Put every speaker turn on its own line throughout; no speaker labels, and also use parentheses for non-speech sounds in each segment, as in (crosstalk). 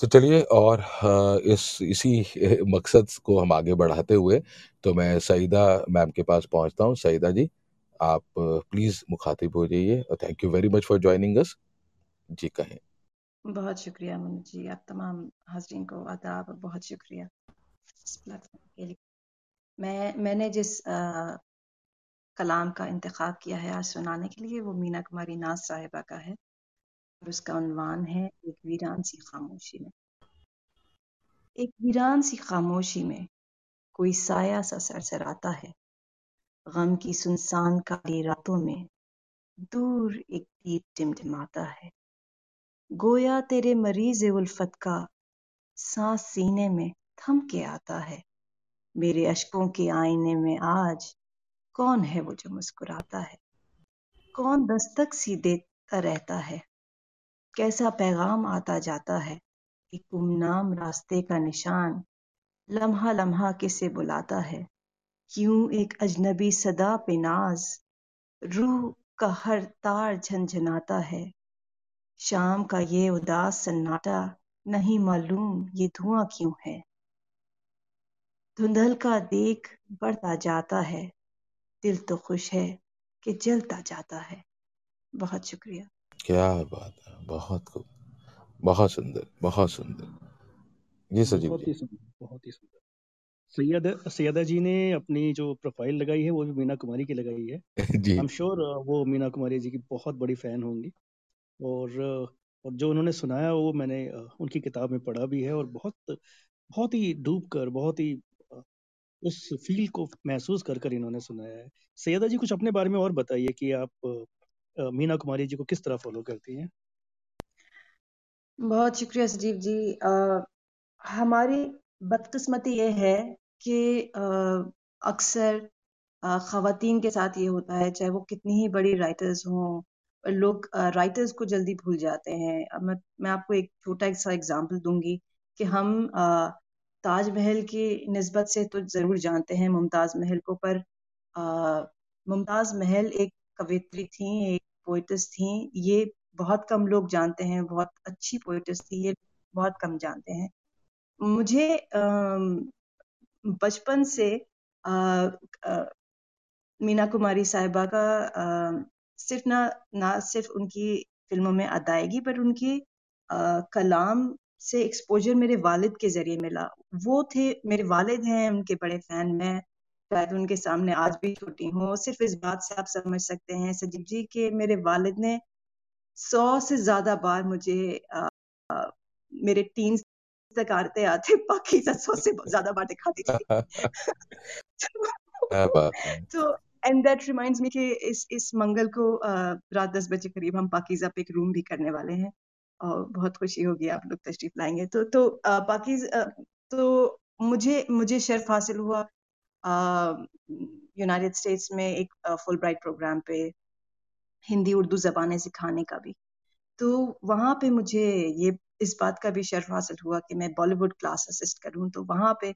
तो चलिए और इस इसी मकसद को हम आगे बढ़ाते हुए तो मैं सईदा मैम के पास पहुँचता हूँ। सईदा जी, आप प्लीज़ मुख़ातिब हो जाइए और thank you very much for joining us. जी, कहें।
बहुत शुक्रिया मनु जी, आप तमाम हाज़रीन को आदाब बहुत शुक्रिया इस प्लेटफ़ॉर्म के लिए। मैं मैंने जिस अ, कलाम का इंतख़ाब किया है आज सुनाने के लिए वो मीना कुमारी नाज़ साहिबा का है और उसका उन्वान है एक वीरान सी खामोशी में। एक वीरान सी खामोशी में कोई साया सा सरसराता है। गम की सुनसान काली रातों में दूर एक दीप टिमटिमाता है। गोया तेरे मरीज़ उल्फत का सांस सीने में थम के आता है। मेरे अशकों के आईने में आज कौन है वो जो मुस्कुराता है? कौन दस्तक सी देता रहता है? कैसा पैगाम आता जाता है? एक गुमनाम रास्ते का निशान लम्हा लम्हा किसे बुलाता है? क्यों एक अजनबी सदा पे नाज रूह का हर तार झंझनाता है? शाम का ये उदास सन्नाटा, नहीं मालूम ये धुआँ क्यों है? धुंधल का देख बढ़ता जाता है, दिल तो खुश है कि जलता जाता है बहुत शुक्रिया
क्या बात है! बहुत खूब, बहुत सुंदर, बहुत सुंदर। जी, सजीव
बहुत
जी।
ही सुंदर, बहुत ही सुंदर। सैयद सैयदा जी ने अपनी जो प्रोफ़ाइल लगाई है, वो भी मीना कुमारी की लगाई है। (laughs)
जी आई
एम श्योर वो मीना कुमारी जी की बहुत बड़ी फ़ैन होंगी और और जो उन्होंने सुनाया वो मैंने अ, उनकी किताब में पढ़ा भी है और बहुत बहुत ही डूब कर, बहुत ही अ, उस फ़ील को महसूस कर, कर इन्होंने सुनाया है। सैयदा जी कुछ अपने बारे में और बताइए कि आप मीना कुमारी जी को किस तरह फ़ॉलो करती हैं?
बहुत शुक्रिया सजीव जी अ, हमारी बदकिस्मती ये है कि अक्सर ख़वातीन के साथ ये होता है चाहे वो कितनी ही बड़ी राइटर्स हों लोग राइटर्स को जल्दी भूल जाते हैं मैं मैं आपको एक छोटा सा एग्जांपल दूँगी कि हम ताजमहल की नस्बत से तो ज़रूर जानते हैं मुमताज़ महल को पर मुमताज़ महल एक कवित्री थी एक पोइटस थी ये बहुत कम लोग जानते हैं बहुत अच्छी पोइटस थी ये बहुत कम जानते हैं। मुझे बचपन से अ, अ, मीना कुमारी साहिबा का अ, सिर्फ़ ना ना सिर्फ़ उनकी फ़िल्मों में अदायगी पर उनकी अ, कलाम से एक्सपोजर मेरे वालिद के ज़रिए मिला। वो थे मेरे वालिद हैं उनके बड़े फ़ैन मैं। शायद उनके सामने आज भी छोटी हूँ। सिर्फ़ इस बात से आप समझ सकते हैं सजीव जी के मेरे वालिद ने सौ से ज़्यादा बार मुझे अ, अ, मेरे टीन तक आते आते पाकिज़ा सौ से ज़्यादा बार दिखा दी थी! तो एंड दैट रिमाइंड्स मी कि इस इस मंगल को रात 10 बजे करीब हम पाकिज़ा पे एक रूम भी करने वाले हैं और बहुत खुशी होगी आप लोग तशरीफ़ लाएँगे। तो तो पाकिज़ तो मुझे मुझे शर्फ हासिल हुआ। यूनाइटेड स्टेट्स में एक फुल ब्राइट प्रोग्राम पे हिंदी, उर्दू जबानें सिखाने का भी। तो वहाँ पे मुझे ये, इस बात का भी शर्फ हासिल हुआ कि मैं बॉलीवुड क्लास असिस्ट करूँ तो वहाँ पे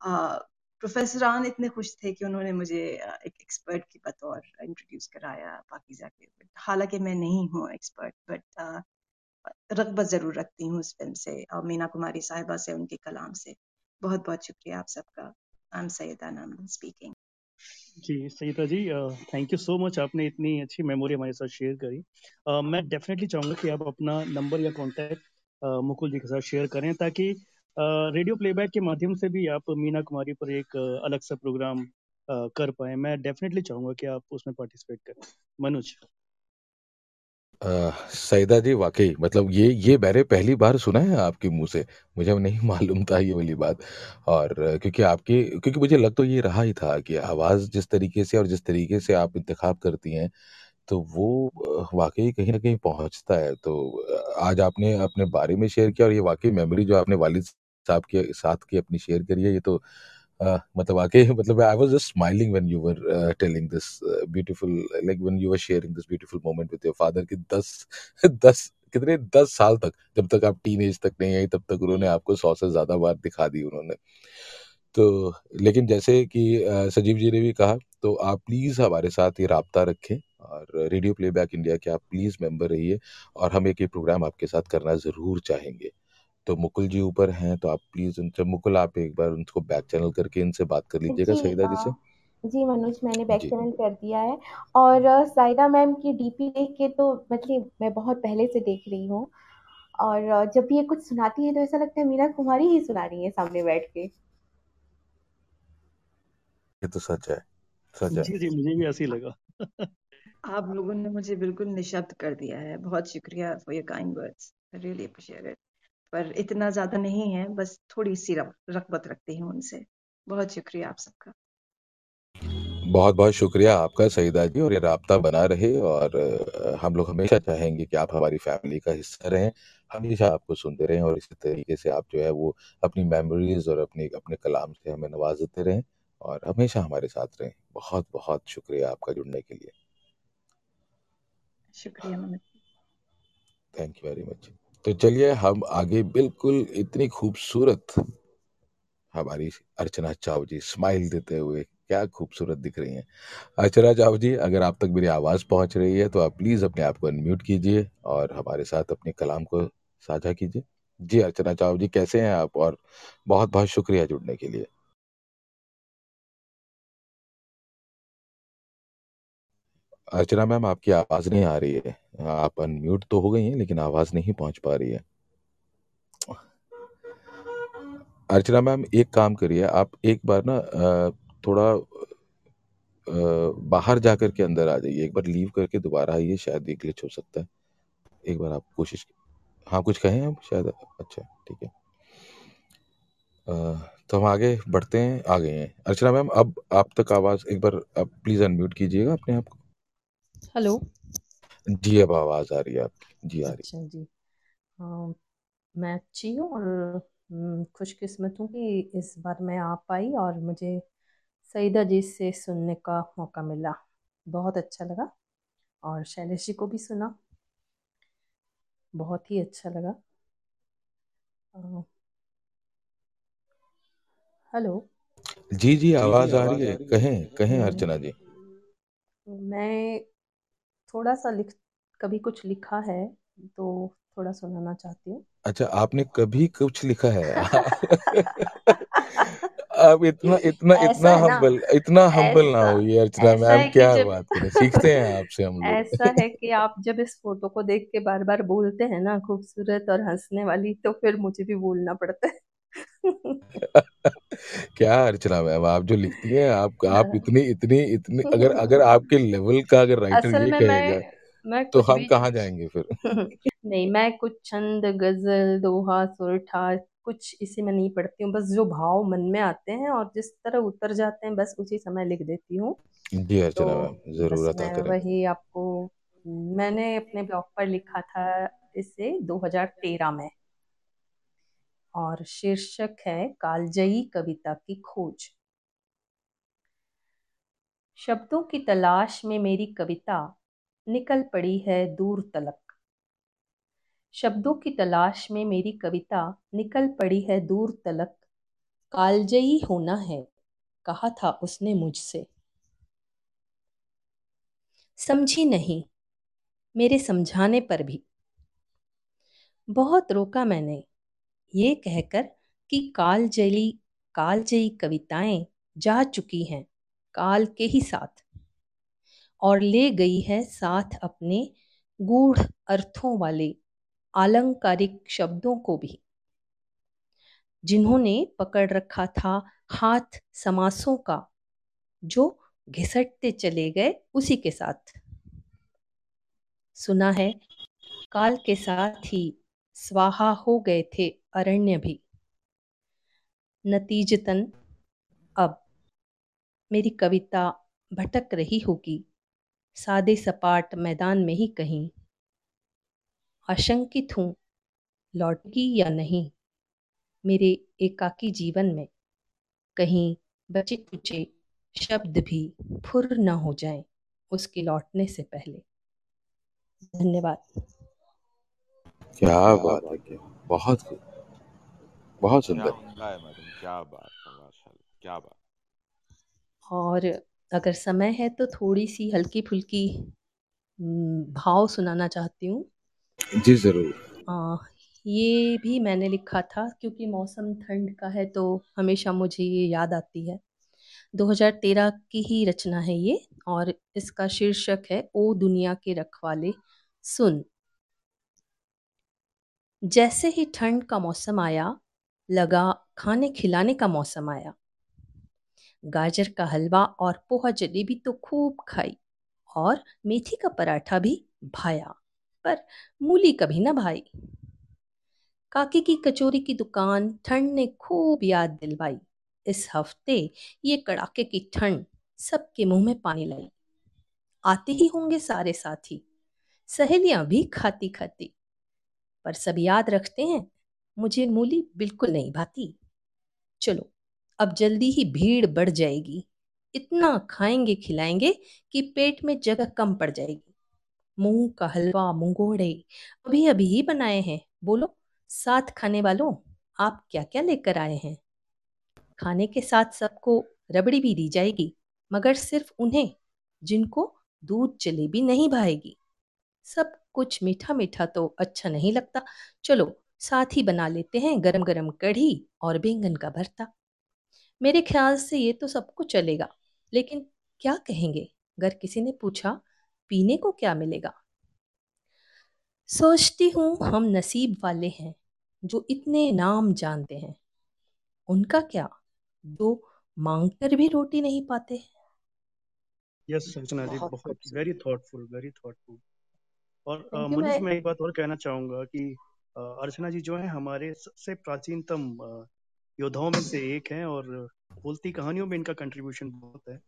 प्रोफेसर आन इतने खुश थे कि उन्होंने मुझे एक एक्सपर्ट की बतौर इंट्रोड्यूस कराया पाकिज़ा के। हालाँकि मैं नहीं हूँ एक्सपर्ट बट रगबत ज़रूर रखती हूँ उस फ़िल्म से, और मीना कुमारी साहिबा से, उनके कलाम से। बहुत बहुत शुक्रिया आप सबका। Am Saiyada Naman speaking
ji, Saeeda ji thank you so much आपने इतनी अच्छी मेमोरी हमारे साथ शेयर करी। अ, मैं डेफ़िनेटली चाहूँगा कि आप अपना नंबर या कॉन्टैक्ट अ, मुकुल जी के साथ शेयर करें ताकि रेडियो प्लेबैक के माध्यम से भी आप मीना कुमारी पर एक uh, अलग सा प्रोग्राम अ, कर पाए मैं डेफ़िनेटली चाहूँगा कि आप उसमें पार्टिसिपेट करें। मनोज।
सईदा जी वाक़ई मतलब ये ये मैंने पहली बार सुना है आपके मुँह से। मुझे नहीं (laughs) मालूम था ये वाली बात और क्योंकि आपकी क्योंकि मुझे लग तो ये रहा ही था कि आवाज़ जिस तरीके से और जिस तरीके से आप इंतख़ाब करती हैं, तो वो वाक़ई कहीं न कहीं पहुँचता है। तो आज आपने अपने बारे में शेयर किया और ये वाक़ई मेमोरी जो आपने वालिद साहब के साथ की अपनी शेयर करी है, ये तो अ, मतलब वाक़ई मतलब I was just smiling when you were telling this beautiful like when you were sharing this beautiful moment with your father कि 10 10 (laughs) कितने 10 साल तक, जब तक आप टीनेज तक नहीं आई, तब तक उन्होंने आपको सौ से ज़्यादा बार दिखा दी उन्होंने। तो लेकिन जैसे कि अ, सजीव जी ने भी कहा, तो आप प्लीज़ हमारे साथ ये राब्ता रखें और रेडियो प्लेबैक इंडिया के आप प्लीज़ मेंबर रहिए और हम एक ये प्रोग्राम आपके साथ करना ज़रूर चाहेंगे। तो मुकुल जी ऊपर हैं तो आप प्लीज़ उनसे मुकुल आप एक बार उनको बैक चैनल करके इनसे बात कर लीजिएगा
जी
जी से।
जी मनोज मैंने बैक
जी।
चैनल कर दिया है और सायरा मैम की डीपी देख के तो मतलब मैं बहुत पहले से देख रही हूँ और जब भी ये कुछ सुनाती है तो ऐसा लगता है मीना कुमारी ही सुना रही है सामने बैठ के।
ये तो सच है, सच है।
जी, जी, मुझे भी ऐसे ही लगा।
आप लोगों ने मुझे बिल्कुल निःशब्द कर दिया है। बहुत शुक्रिया for your kind words. I really appreciate it. पर इतना ज़्यादा नहीं है, बस थोड़ी-सी रग रग़बत रखती हूँ उनसे। बहुत शुक्रिया आप सबका।
बहुत-बहुत शुक्रिया आपका सईदा जी और ये राब्ता बना रहे और हम लोग हमेशा चाहेंगे कि आप हमारी फैमिली का हिस्सा रहें। हमेशा आपको सुनते रहें और इसी तरीके से आप जो है वो अपनी मेमोरीज़ और अपनी अपने कलाम से हमें नवाज़ते रहें और हमेशा हमारे साथ रहें। बहुत-बहुत शुक्रिया आपका जुड़ने के लिए।
शुक्रिया
थैंक यू वेरी मच। तो चलिए हम आगे बिल्कुल इतनी खूबसूरत हमारी अर्चना चाव जी स्माइल देते हुए क्या खूबसूरत दिख रही हैं। अर्चना चाव जी अगर आप तक मेरी आवाज़ पहुँच रही है तो आप प्लीज़ अपने आप को अनम्यूट कीजिए और हमारे साथ अपने कलाम को साझा कीजिए। जी, अर्चना चाव जी कैसे हैं आप? और बहुत-बहुत शुक्रिया जुड़ने के लिए। अर्चना मैम आपकी आवाज़ नहीं आ रही है। आप अनम्यूट तो हो गई हैं लेकिन आवाज़ नहीं पहुँच पा रही है। अर्चना मैम एक काम करिए आप एक बार ना थोड़ा बाहर जाकर के अंदर आ जाइए। एक बार लीव करके दोबारा आइए शायद ये ग्लिच हो सकता है। एक बार आप कोशिश हाँ, कुछ कहें आप शायद? अच्छा, ठीक है। तो हम आगे बढ़ते हैं आ गए हैं। अर्चना मैम अब आप तक आवाज़ एक बार आप प्लीज़ अनम्यूट कीजिएगा अपने आप को।
हेलो।
जी, अब आवाज़ आ रही है आपकी। जी, आ रही
अच्छा जी। हाँ, मैं अच्छी हूँ और उम, खुशकिस्मत हूँ कि इस बार मैं आ पाई और मुझे सईदा जी से सुनने का मौका मिला। बहुत अच्छा लगा और शैलेश जी को भी सुना। बहुत ही अच्छा लगा। अ हेलो।
जी, जी, आवाज़ आ रही है। कहें, कहें
हुँ।
अर्चना जी।
मैं थोड़ा-सा लिख कभी कुछ लिखा है, तो थोड़ा सुनाना चाहती हूँ।
अच्छा, आपने कभी कुछ लिखा है? आप इतना इतना इतना हम्बल इतना हम्बल ना होइए अर्चना मैम, क्या बात करें, सीखते हैं आपसे हम लोग।
ऐसा है कि आप जब इस फ़ोटो को देख के बार-बार बोलते हैं ना खूबसूरत और हंसने वाली, तो फिर मुझे भी बोलना पड़ता है।
क्या अर्चना मैम, आप जो लिखती हैं, आप आप
हाँ।
इतनी इतनी इतनी अगर अगर आपके लेवल का अगर राइटर
असल
ये
में
कहेगा,
मैं मैं
तो
कुछ
हम
भी
कहाँ जाएँगे फिर? (laughs)
नहीं, मैं कुछ छंद, गज़ल, दोहा, सुर-ठार कुछ इसी में नहीं पढ़ती हूँ, बस जो भाव मन में आते हैं और जिस तरह उतर जाते हैं, बस उसी समय लिख देती हूँ।
जी, अर्चना
तो
मैम, ज़रूर
बस
अता
मैं
करें।
वही आपको मैंने अपने ब्लॉग पर लिखा था इसे 2013 में। और शीर्षक है कालजयी कविता की खोज। शब्दों की तलाश में मेरी कविता निकल पड़ी है दूर तलक। शब्दों की तलाश में मेरी कविता निकल पड़ी है दूर तलक। कालजयी होना है, कहा था उसने मुझसे। समझी नहीं, मेरे समझाने पर भी। बहुत रोका मैंने, ये कहकर कि कालजयी कालजयी कविताएँ जा चुकी हैं, काल के ही साथ। और ले गई है साथ अपने गूढ़ अर्थों वाले, आलंकारिक शब्दों को भी। जिन्होंने पकड़ रखा था हाथ समासों का, जो घिसटते चले गए उसी के साथ। सुना है, काल के साथ ही स्वाहा हो गए थे। अरण्य भी। नतीजतन अब। मेरी कविता भटक रही होगी। सादे सपाट मैदान में ही कहीं। आशंकित हूँ, लौटगी या नहीं। मेरे एकाकी जीवन में कहीं बचे कुचे शब्द भी फुर न हो जाएँ उसके लौटने से पहले। धन्यवाद।
क्या बात है, क्या बहुत खूब। बहुत सुंदर।
मैडम, क्या बात क्या बात।
और अगर समय है तो थोड़ी सी हल्की फुल्की भाव सुनाना चाहती हूँ।
जी ज़रूर।
ये भी मैंने लिखा था क्योंकि मौसम ठंड का है तो हमेशा मुझे ये याद आती है। 2013 की ही रचना है ये और इसका शीर्षक है ओ दुनिया के रखवाले सुन। जैसे ही ठंड का मौसम आया लगा खाने खिलाने का मौसम आया। गाजर का हलवा और पोहा जलेबी तो खूब खाई और मेथी का पराठा भी भाया, पर मूली कभी ना भाई। काकी की कचौरी की दुकान ठंड ने खूब याद दिलवाई। इस हफ़्ते ये कड़ाके की ठंड सबके मुँह में पानी लाई आते ही होंगे सारे साथी, सहेलियाँ भी खाती खाती पर सब याद रखते हैं मुझे मूली बिल्कुल नहीं भाती। चलो, अब जल्दी ही भीड़ बढ़ जाएगी। इतना खाएँगे, खिलाएँगे कि पेट में जगह कम पड़ जाएगी। मूंग का हलवा, मुंगोड़े अभी अभी ही बनाए हैं। बोलो, साथ खाने वालों, आप क्या क्या लेकर आए हैं? खाने के साथ सबको रबड़ी भी दी जाएगी, मगर सिर्फ़ उन्हें, जिनको दूध जलेबी नहीं भाएगी। सब कुछ मीठा मीठा तो अच्छा नहीं लगता। चलो साथ ही बना लेते हैं गरम गरम कढ़ी और बैंगन का भरता। मेरे ख्याल से ये तो सबको चलेगा लेकिन क्या कहेंगे? अगर किसी ने पूछा पीने को क्या मिलेगा? सोचती हूँ हम नसीब वाले हैं जो इतने नाम जानते हैं। उनका क्या? जो मांग कर भी रोटी नहीं पाते
यस अर्चना जी
बहुत
वेरी थॉटफुल वेरी थॉटफुल और मनीष
मैं
एक बात और कहना चाहूँगा कि अर्चना जी जो है हमारे सबसे प्राचीनतम योद्धाओं में से एक हैं और बोलती कहानियों में इनका कंट्रीब्यूशन बहुत है।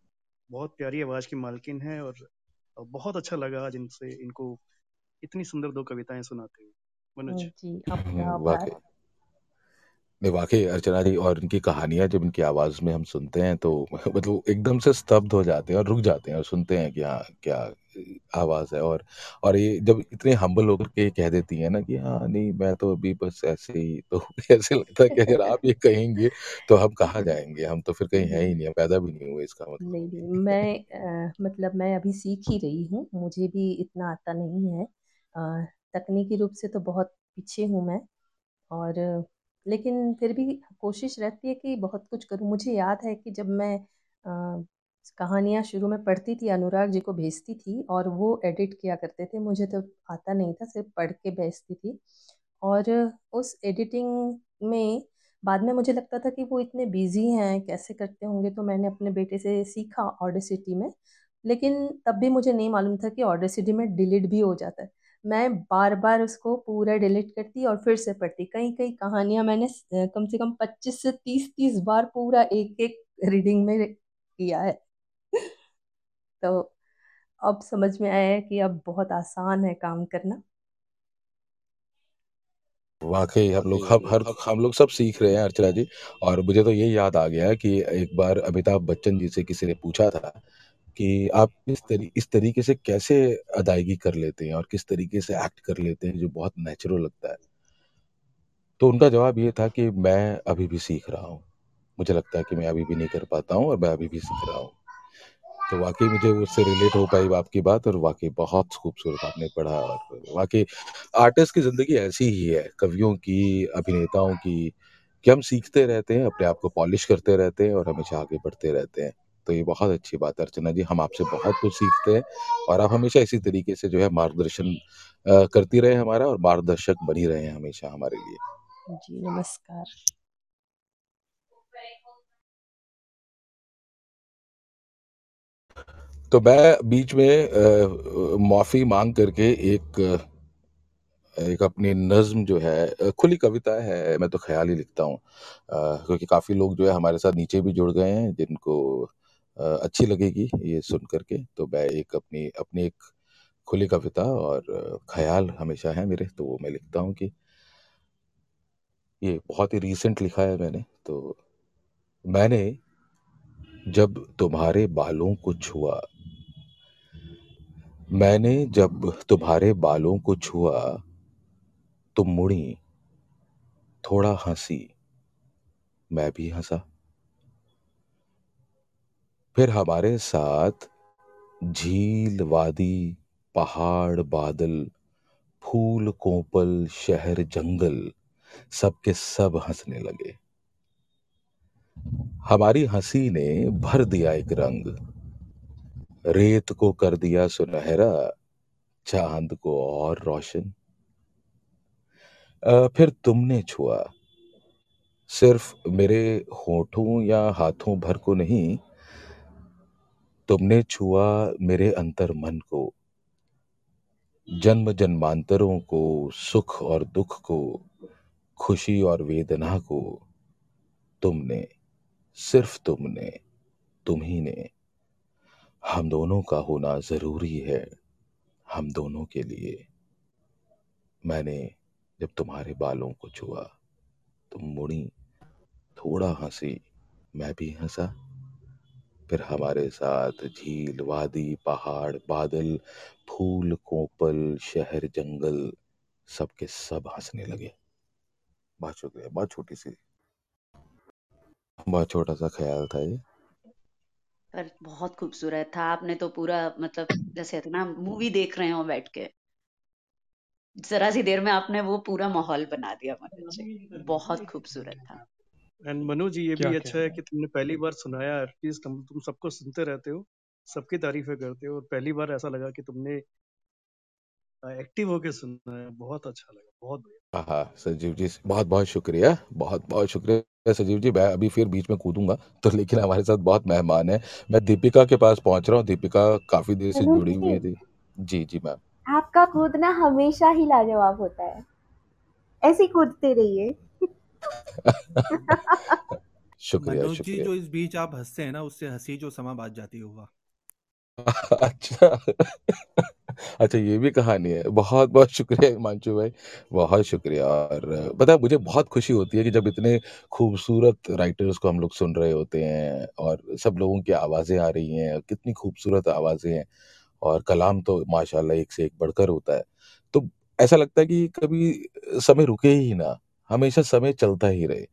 बहुत प्यारी आवाज़ की मालकिन है और बहुत अच्छा लगा आज इनसे इनको इतनी सुंदर दो कविताएँ सुनाते हुए। मनोज
जी। आपका आभार
वाकई। वाकई अर्चना जी और इनकी कहानियाँ जब इनकी आवाज़ में हम सुनते हैं तो (laughs) मतलब एकदम से स्तब्ध हो जाते हैं और रुक जाते हैं और सुनते हैं कि हाँ क्या आवाज़ है। और और ये जब इतने हम्बल होकर के कह देती है ना कि हाँ नहीं मैं तो अभी बस ऐसे ही तो (laughs) ऐसे लगता है कि अगर आप ये कहेंगे तो हम कहाँ जाएँगे? हम तो फिर कहीं है ही नहीं पैदा भी नहीं हुए इसका मतलब।
नहीं नहीं मैं अ, मतलब मैं अभी सीख ही रही हूँ मुझे भी इतना आता नहीं है। तकनीकी रूप से तो बहुत पीछे हूँ मैं और लेकिन फिर भी कोशिश रहती है कि बहुत कुछ करूँ। मुझे याद है कि जब मैं कहानियाँ शुरू में पढ़ती थी, अनुराग जी को भेजती थी और वो एडिट किया करते थे, मुझे तो आता नहीं था, सिर्फ़ पढ़ के भेजती थी। और उस एडिटिंग में बाद में मुझे लगता था कि वो इतने बिज़ी हैं, कैसे करते होंगे तो मैंने अपने बेटे से सीखा ऑडेसिटी में। लेकिन तब भी मुझे नहीं मालूम था कि ऑडेसिटी में डिलीट भी हो जाता है। मैं बार बार उसको पूरा डिलीट करती और फिर से पढ़ती। कई कई कहानियाँ मैंने कम से कम पच्चीस से तीस तीस बार पूरा एक एक रीडिंग में किया है। (laughs) तो अब समझ में आया है कि अब बहुत आसान है काम करना।
वाकई हम लोग हम हर हम लोग सब सीख रहे हैं अर्चना जी और मुझे तो ये याद आ गया कि एक बार अमिताभ बच्चन जी से किसी ने पूछा था कि आप इस तरी, इस तरीके से कैसे अदायगी कर लेते हैं और किस तरीके से एक्ट कर लेते हैं जो बहुत नेचुरल लगता है? तो उनका जवाब ये था कि मैं अभी भी सीख रहा हूँ। मुझे लगता है कि मैं अभी भी नहीं कर पाता हूँ और मैं अभी भी सीख रहा हूँ। तो वाकई मुझे उससे रिलेट हो पाई आपकी बात और वाकई बहुत खूबसूरत आपने पढ़ा और वाकई आर्टिस्ट की ज़िंदगी ऐसी ही है, कवियों की, अभिनेताओं की कि हम सीखते रहते हैं, अपने आप को पॉलिश करते रहते हैं और हमेशा आगे बढ़ते रहते हैं। तो ये बहुत अच्छी बात है अर्चना जी हम आपसे बहुत कुछ सीखते हैं और आप हमेशा इसी तरीके से जो है मार्गदर्शन करती रहे हमारा और मार्गदर्शक बनी रहे हमेशा हमारे लिए।
जी नमस्कार।
तो मैं बीच में माफ़ी मांग करके एक एक अपनी नज़्म जो है खुली कविता है मैं तो ख्याल ही लिखता हूँ। क्योंकि काफ़ी लोग जो है हमारे साथ नीचे भी जुड़ गए हैं जिनको अच्छी लगेगी ये सुन करके तो मैं एक अपनी अपनी एक खुली कविता और ख्याल हमेशा है मेरे तो वो मैं लिखता हूँ कि ये बहुत ही रीसेंट लिखा है मैंने। तो मैंने जब तुम्हारे बालों को छुआ, मैंने जब तुम्हारे बालों को छुआ, तुम मुड़ी, थोड़ा हँसी, मैं भी हंसा। फिर हमारे साथ झील वादी पहाड़ बादल, फूल कोपल, शहर जंगल, सबके सब हंसने लगे। हमारी हँसी ने भर दिया एक रंग। रेत को कर दिया सुनहरा, चाँद को और रोशन। फिर तुमने छुआ। सिर्फ़ मेरे होठों या हाथों भर को नहीं तुमने छुआ मेरे अंतर मन को जन्म जन्मांतरों को, सुख और दुख को, खुशी और वेदना को, तुमने, सिर्फ़ तुमने, तुम ही ने। हम दोनों का होना ज़रूरी है, हम दोनों के लिए। मैंने जब तुम्हारे बालों को छुआ, तुम मुड़ी, थोड़ा हँसी, मैं भी हंसा। फिर हमारे साथ झील, वादी, पहाड़, बादल, फूल, कोपल, शहर, जंगल, सबके सब हंसने लगे। बहुत शुक्रिया, बहुत छोटी सी, बहुत छोटा सा ख्याल था ये।
पर बहुत खूबसूरत था, आपने तो पूरा मतलब जैसे ना मूवी देख रहे हो बैठ के। जरा सी देर में आपने वो पूरा माहौल बना दिया, मनोज बहुत खूबसूरत था।
एंड मनोज जी ये
क्या
भी अच्छा है
है?
कि तुमने पहली बार सुनाया एटलीस्ट हम तुम सबको सुनते रहते हो सबकी तारीफें करते हो और पहली बार ऐसा लगा कि तुमने एक्टिव होके सुना है बहुत अच्छा लगा बहुत बढ़िया।
हाँ सजीव जी बहुत बहुत शुक्रिया बहुत बहुत शुक्रिया सजीव जी मैं अभी फिर बीच में कूदूँगा तो लेकिन हमारे साथ बहुत मेहमान है मैं दीपिका के पास पहुँच रहा हूँ दीपिका काफ़ी देर से जुड़ी हुई थी। जी जी मैम।
आपका कूदना हमेशा ही लाजवाब होता है ऐसे कूदते रहिए।
शुक्रिया
मनोज जी जो इस बीच आप हँसते हैं ना उससे हँसी जो समा बात जाती होगा।
अच्छा। अच्छा ये भी कहानी है। बहुत बहुत शुक्रिया हिमांशु भाई बहुत शुक्रिया। और पता है मुझे बहुत खुशी होती है कि जब इतने खूबसूरत राइटर्स को हम लोग सुन रहे होते हैं और सब लोगों की आवाज़ें आ रही हैं कितनी खूबसूरत आवाज़ें हैं और कलाम तो माशाल्लाह एक से एक बढ़कर होता है। तो ऐसा लगता है कि कभी समय रुके ही ना हमेशा समय चलता ही रहे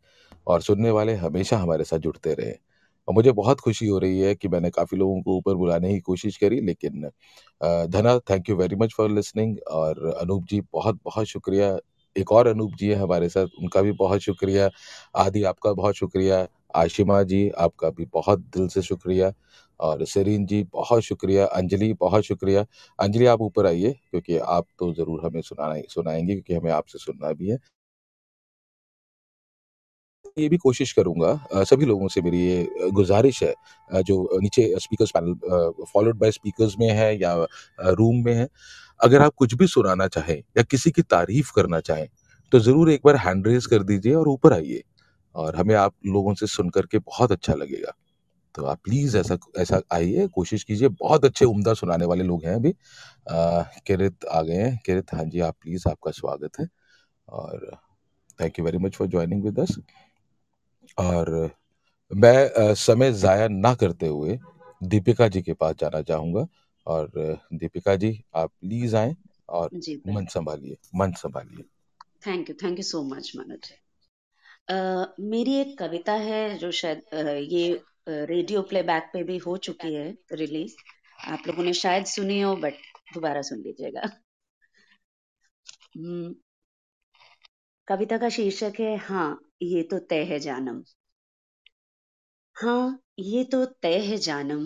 और सुनने वाले हमेशा हमारे साथ जुड़ते रहे। और मुझे बहुत खुशी हो रही है कि मैंने काफ़ी लोगों को ऊपर बुलाने की कोशिश करी, लेकिन Dhana thank you very much for listening और अनूप जी, बहुत बहुत शुक्रिया। एक और अनूप जी है हमारे साथ, उनका भी बहुत शुक्रिया। आदि आपका बहुत शुक्रिया। आशिमा जी, आपका भी बहुत दिल से शुक्रिया। और सरीन जी, बहुत शुक्रिया। अंजलि, बहुत शुक्रिया। अंजलि, आप ऊपर आइए, क्योंकि आप तो ज़रूर हमें सुनाना, सुनाएँगे, क्योंकि हमें आपसे सुनना भी है। ये भी कोशिश करूँगा सभी लोगों से मेरी ये गुजारिश है जो नीचे speakers panel followed by speakers में है या रूम में है, अगर आप कुछ भी सुनाना चाहें या किसी की तारीफ़ करना चाहें तो ज़रूर एक बार हैंड रेज कर दीजिए और ऊपर आइए, और हमें आप लोगों से सुन करके बहुत अच्छा लगेगा। तो आप प्लीज़ ऐसा ऐसा आइए, कोशिश कीजिए, बहुत अच्छे उम्दा सुनाने वाले लोग हैं अभी। किरित आ गए हैं, किरित हाँ जी, आप प्लीज़ आपका स्वागत है, और thank you very much for joining with us और मैं अ, समय ज़ाया ना करते हुए दीपिका जी के पास जाना चाहूँगा। और दीपिका जी आप प्लीज़ आएँ और
जी
मन
बिल्कुल
सँभालिए मन संभालिए।
Thank you thank you so much Manoj अ, मेरी एक कविता है जो शायद अ, ये रेडियो प्लेबैक पे भी हो चुकी है रिलीज़। आप लोगों ने शायद सुनी हो बट दोबारा सुन लीजिएगा। हम्म, कविता का शीर्षक है हाँ ये तो तय है जानम। हाँ ये तो तय है जानम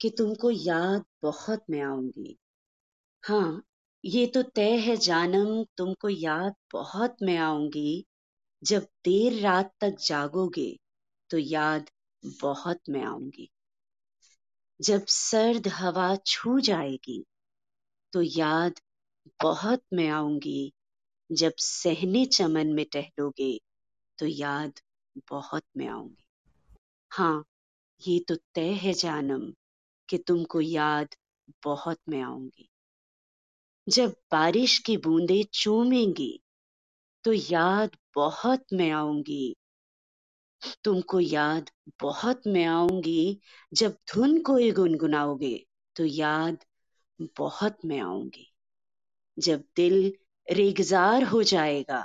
कि तुमको याद बहुत मैं आऊँगी। हाँ ये तो तय है जानम, तुमको याद बहुत मैं आऊँगी। जब देर रात तक जागोगे तो याद बहुत मैं आऊँगी। जब सर्द हवा छू जाएगी तो याद बहुत मैं आऊँगी। जब सहने चमन में टहलोगे तो याद बहुत मैं आऊँगी। हाँ ये तो तय है जानम कि तुमको याद बहुत मैं आऊँगी। जब बारिश की बूंदें चूमेंगी तो याद बहुत मैं आऊँगी। तुमको याद बहुत मैं आऊँगी। जब धुन कोई गुनगुनाओगे तो याद बहुत मैं आऊँगी। जब दिल रेगजार हो जाएगा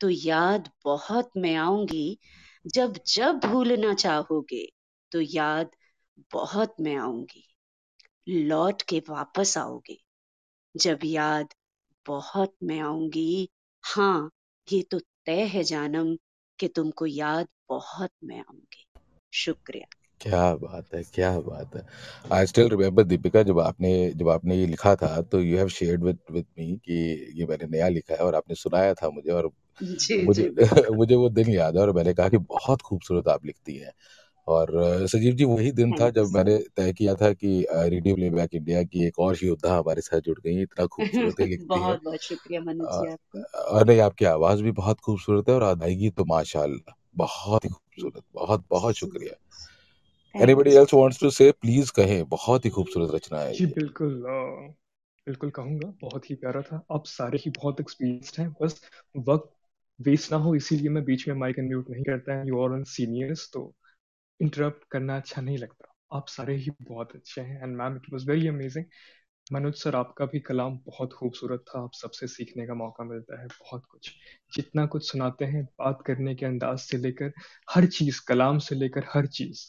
तो याद बहुत मैं आऊँगी, जब जब भूलना चाहोगे तो याद बहुत मैं आऊँगी। लौट के वापस आओगे, जब याद बहुत मैं आऊँगी। हाँ ये तो तय है जानम कि तुमको याद बहुत मैं आऊँगी। शुक्रिया।
क्या बात है, क्या बात है। आई स्टिल रिमेम्बर दीपिका, जब आपने जब आपने ये लिखा था तो you have shared with with me कि ये मैंने नया लिखा है और आपने सुनाया था मुझे और (laughs)
जी
मुझे
जी। (laughs)
मुझे वो दिन याद है और मैंने कहा कि बहुत खूबसूरत आप लिखती हैं। और सजीव जी वही दिन था जब मैंने तय किया था कि रेडियो प्लेबैक इंडिया की एक और योद्धा हमारे साथ जुड़ गई इतना खूबसूरत ही लिखती हैं। (laughs)
बहुत बहुत शुक्रिया मनोज जी आपका।
और नहीं आपकी आवाज़ भी बहुत खूबसूरत है और अदायगी तो माशाल्लाह बहुत ही खूबसूरत बहुत बहुत शुक्रिया। Anybody else wants to say please कहें बहुत ही खूबसूरत रचना है
जी बिल्कुल बिल्कुल कहूँगा बहुत ही प्यारा था। आप सारे ही बहुत एक्सपीरियंस्ड हैं बस वक्त वेस्ट ना हो, इसीलिए मैं बीच में माइक अनम्यूट नहीं करता है। यू आर ऑन सीनियर्स तो इंटरप्ट करना अच्छा नहीं लगता। आप सारे ही बहुत अच्छे हैं and ma'am it was very amazing Manoj sir, आपका भी कलाम बहुत खूबसूरत था। आप सबसे सीखने का मौका मिलता है बहुत कुछ। जितना कुछ सुनाते हैं, बात करने के अंदाज से लेकर, हर चीज़, कलाम से लेकर हर चीज़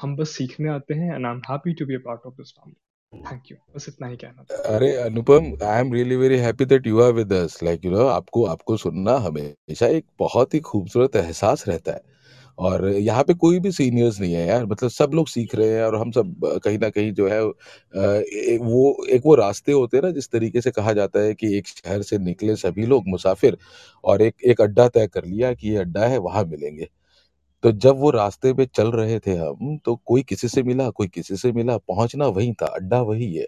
हम बस सीखने आते हैं and I am happy to be a part of this family thank you बस इतना ही कहना था।
अरे, Anupam I am really very happy that you are with us like you know आपको आपको सुनना हमेशा एक बहुत ही खूबसूरत एहसास रहता है। और यहाँ पे कोई भी सीनियर्स नहीं है यार। मतलब सब लोग सीख रहे हैं और हम सब, कहीं ना कहीं जो है वो, एक वो रास्ते होते हैं ना, जिस तरीके से कहा जाता है कि एक शहर से निकले सभी लोग मुसाफिर और एक एक अड्डा तय कर लिया कि ये अड्डा है, वहाँ मिलेंगे। तो जब वो रास्ते पे चल रहे थे हम तो कोई किसी से मिला, कोई किसी से मिला। पहुँचना वही था, अड्डा वही है।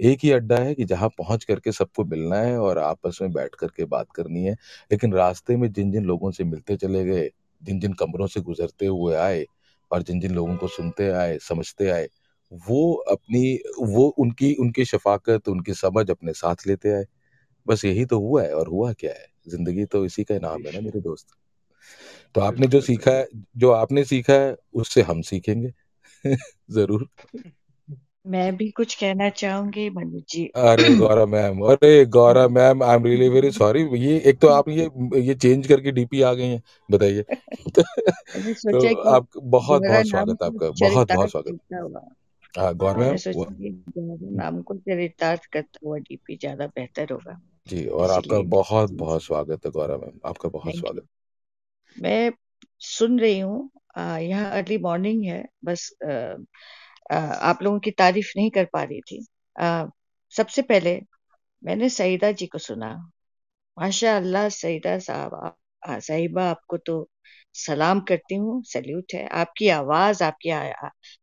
एक ही अड्डा है कि जहाँ पहुँच करके सबको मिलना है और आपस में बैठ करके बात करनी है। लेकिन रास्ते में जिन जिन लोगों से मिलते चले गए जिन जिन कमरों से गुजरते हुए आए और जिन जिन लोगों को सुनते आए, समझते आए, वो अपनी, वो उनकी उनकी शफाकत, उनकी समझ अपने साथ लेते आए। बस यही तो हुआ है और हुआ क्या है? ज़िंदगी तो इसी का नाम है ना मेरे दोस्त। तो आपने जो सीखा है जो आपने सीखा है उससे हम सीखेंगे। (laughs) ज़रूर।
मैं भी कुछ कहना चाहूँगी मनोज जी।
अरे (clears throat) गौरा मैम अरे Gaura ma'am I am really very sorry ये एक तो आप ये ये चेंज करके डीपी आ गई हैं बताइए। (laughs) (laughs) तो, तो आप बहुत बहुत स्वागत आपका बहुत बहुत स्वागत। हाँ गौर मैम
नाम को चरितार्थ करता हुआ डीपी ज़्यादा बेहतर होगा।
जी और आपका बहुत बहुत स्वागत है गौरव मैम आपका बहुत स्वागत।
मैं सुन रही हूँ। यहाँ अर्ली मॉर्निंग है। बस आ, आ, आप लोगों की तारीफ़ नहीं कर पा रही थी। आ, सबसे पहले मैंने सईदा जी को सुना। माशा अल्लाह सईदा साहब साहिबा आपको तो सलाम करती हूँ। सैल्यूट है। आपकी आवाज़ आपकी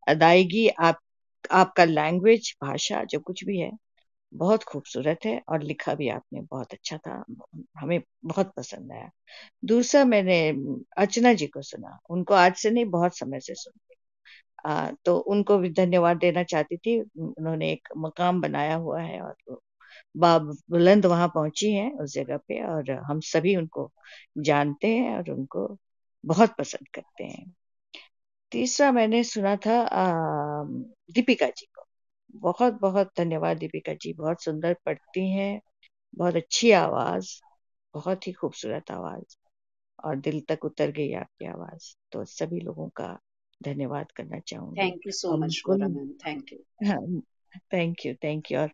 अदायगी आप आपका लैंग्वेज भाषा जो कुछ भी है बहुत खूबसूरत है और लिखा भी आपने बहुत अच्छा था। हमें बहुत पसंद आया। दूसरा मैंने अर्चना जी को सुना। उनको आज से नहीं, बहुत समय से सुन तो उनको भी धन्यवाद देना चाहती थी। उन्होंने एक मकाम बनाया हुआ है और बाब बुलंद वहाँ पहुँची हैं उस जगह पे और हम सभी उनको जानते हैं और उनको बहुत पसंद करते हैं। तीसरा मैंने सुना था दीपिका जी को। बहुत बहुत धन्यवाद दीपिका जी। बहुत सुंदर पढ़ती हैं बहुत अच्छी आवाज़ बहुत ही खूबसूरत आवाज़ और दिल तक उतर गई आपकी आवाज़। तो सभी लोगों का धन्यवाद करना चाहूँगी।
Thank you so much thank you
thank you thank you और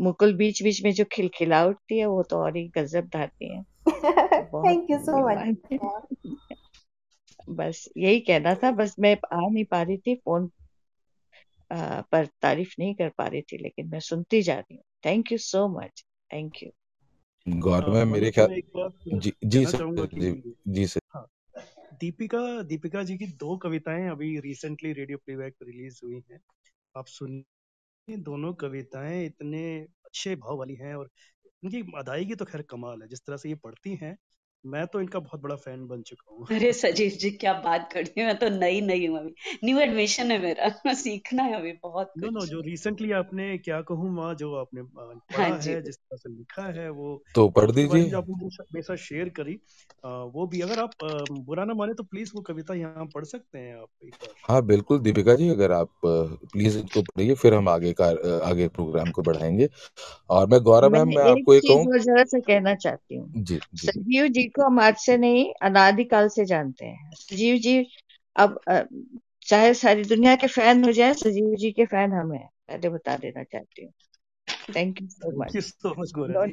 मुकुल बीच बीच में जो खिलखिला उठती है वो तो और ही गजब ढाती है।
थैंक यू सो मच
बस यही कहना था बस मैं आ नहीं पा रही थी फ़ोन पर तारीफ़ नहीं कर पा रही थी लेकिन मैं सुनती जा रही हूँ। Thank you so much thank you
Gaurav ma'am मेरे ख्याल जी जी सर जी जी सर।
हाँ दीपिका दीपिका जी की दो कविताएँ अभी रिसेंटली रेडियो प्लेबैक पर रिलीज़ हुई हैं। आप सुनिए दोनों कविताएँ इतने अच्छे भाव वाली हैं और इनकी अदायगी तो खैर कमाल है। जिस तरह से ये पढ़ती हैं मैं तो इनका बहुत बड़ा फ़ैन बन चुका हूँ।
अरे सजीव जी क्या बात करती हूँ? मैं तो नई नई हूँ अभी। न्यू एडमिशन है मेरा। (laughs) सीखना है अभी बहुत
नो नो जो रिसेंटली आपने क्या कहूँ माँ जो आपने अ,
हाँ जी।
है जिस तरह से लिखा है वो
तो पढ़ दीजिए।
आपने मेरे साथ शेयर करी वो भी अगर आप बुरा ना माने तो प्लीज़ वो कविता यहाँ पढ़ सकते हैं आप एक बार।
हाँ बिल्कुल दीपिका जी अगर आप प्लीज़ इसको पढ़िए फिर हम आगे का आगे प्रोग्राम को बढ़ाएँगे। और मैं गौरव मैम मैं आपको
चीज़
कहूँ
जरा सा कहना चाहती हूँ।
जी जी। जी
जी को हम आज से नहीं अनादिकाल से जानते हैं। संजीव जी अब चाहे सारी दुनिया के फ़ैन हो जाए संजीव जी के फ़ैन हम हैं पहले बता देना चाहती हूँ। Thank you so much
so much
no
Gaura ji.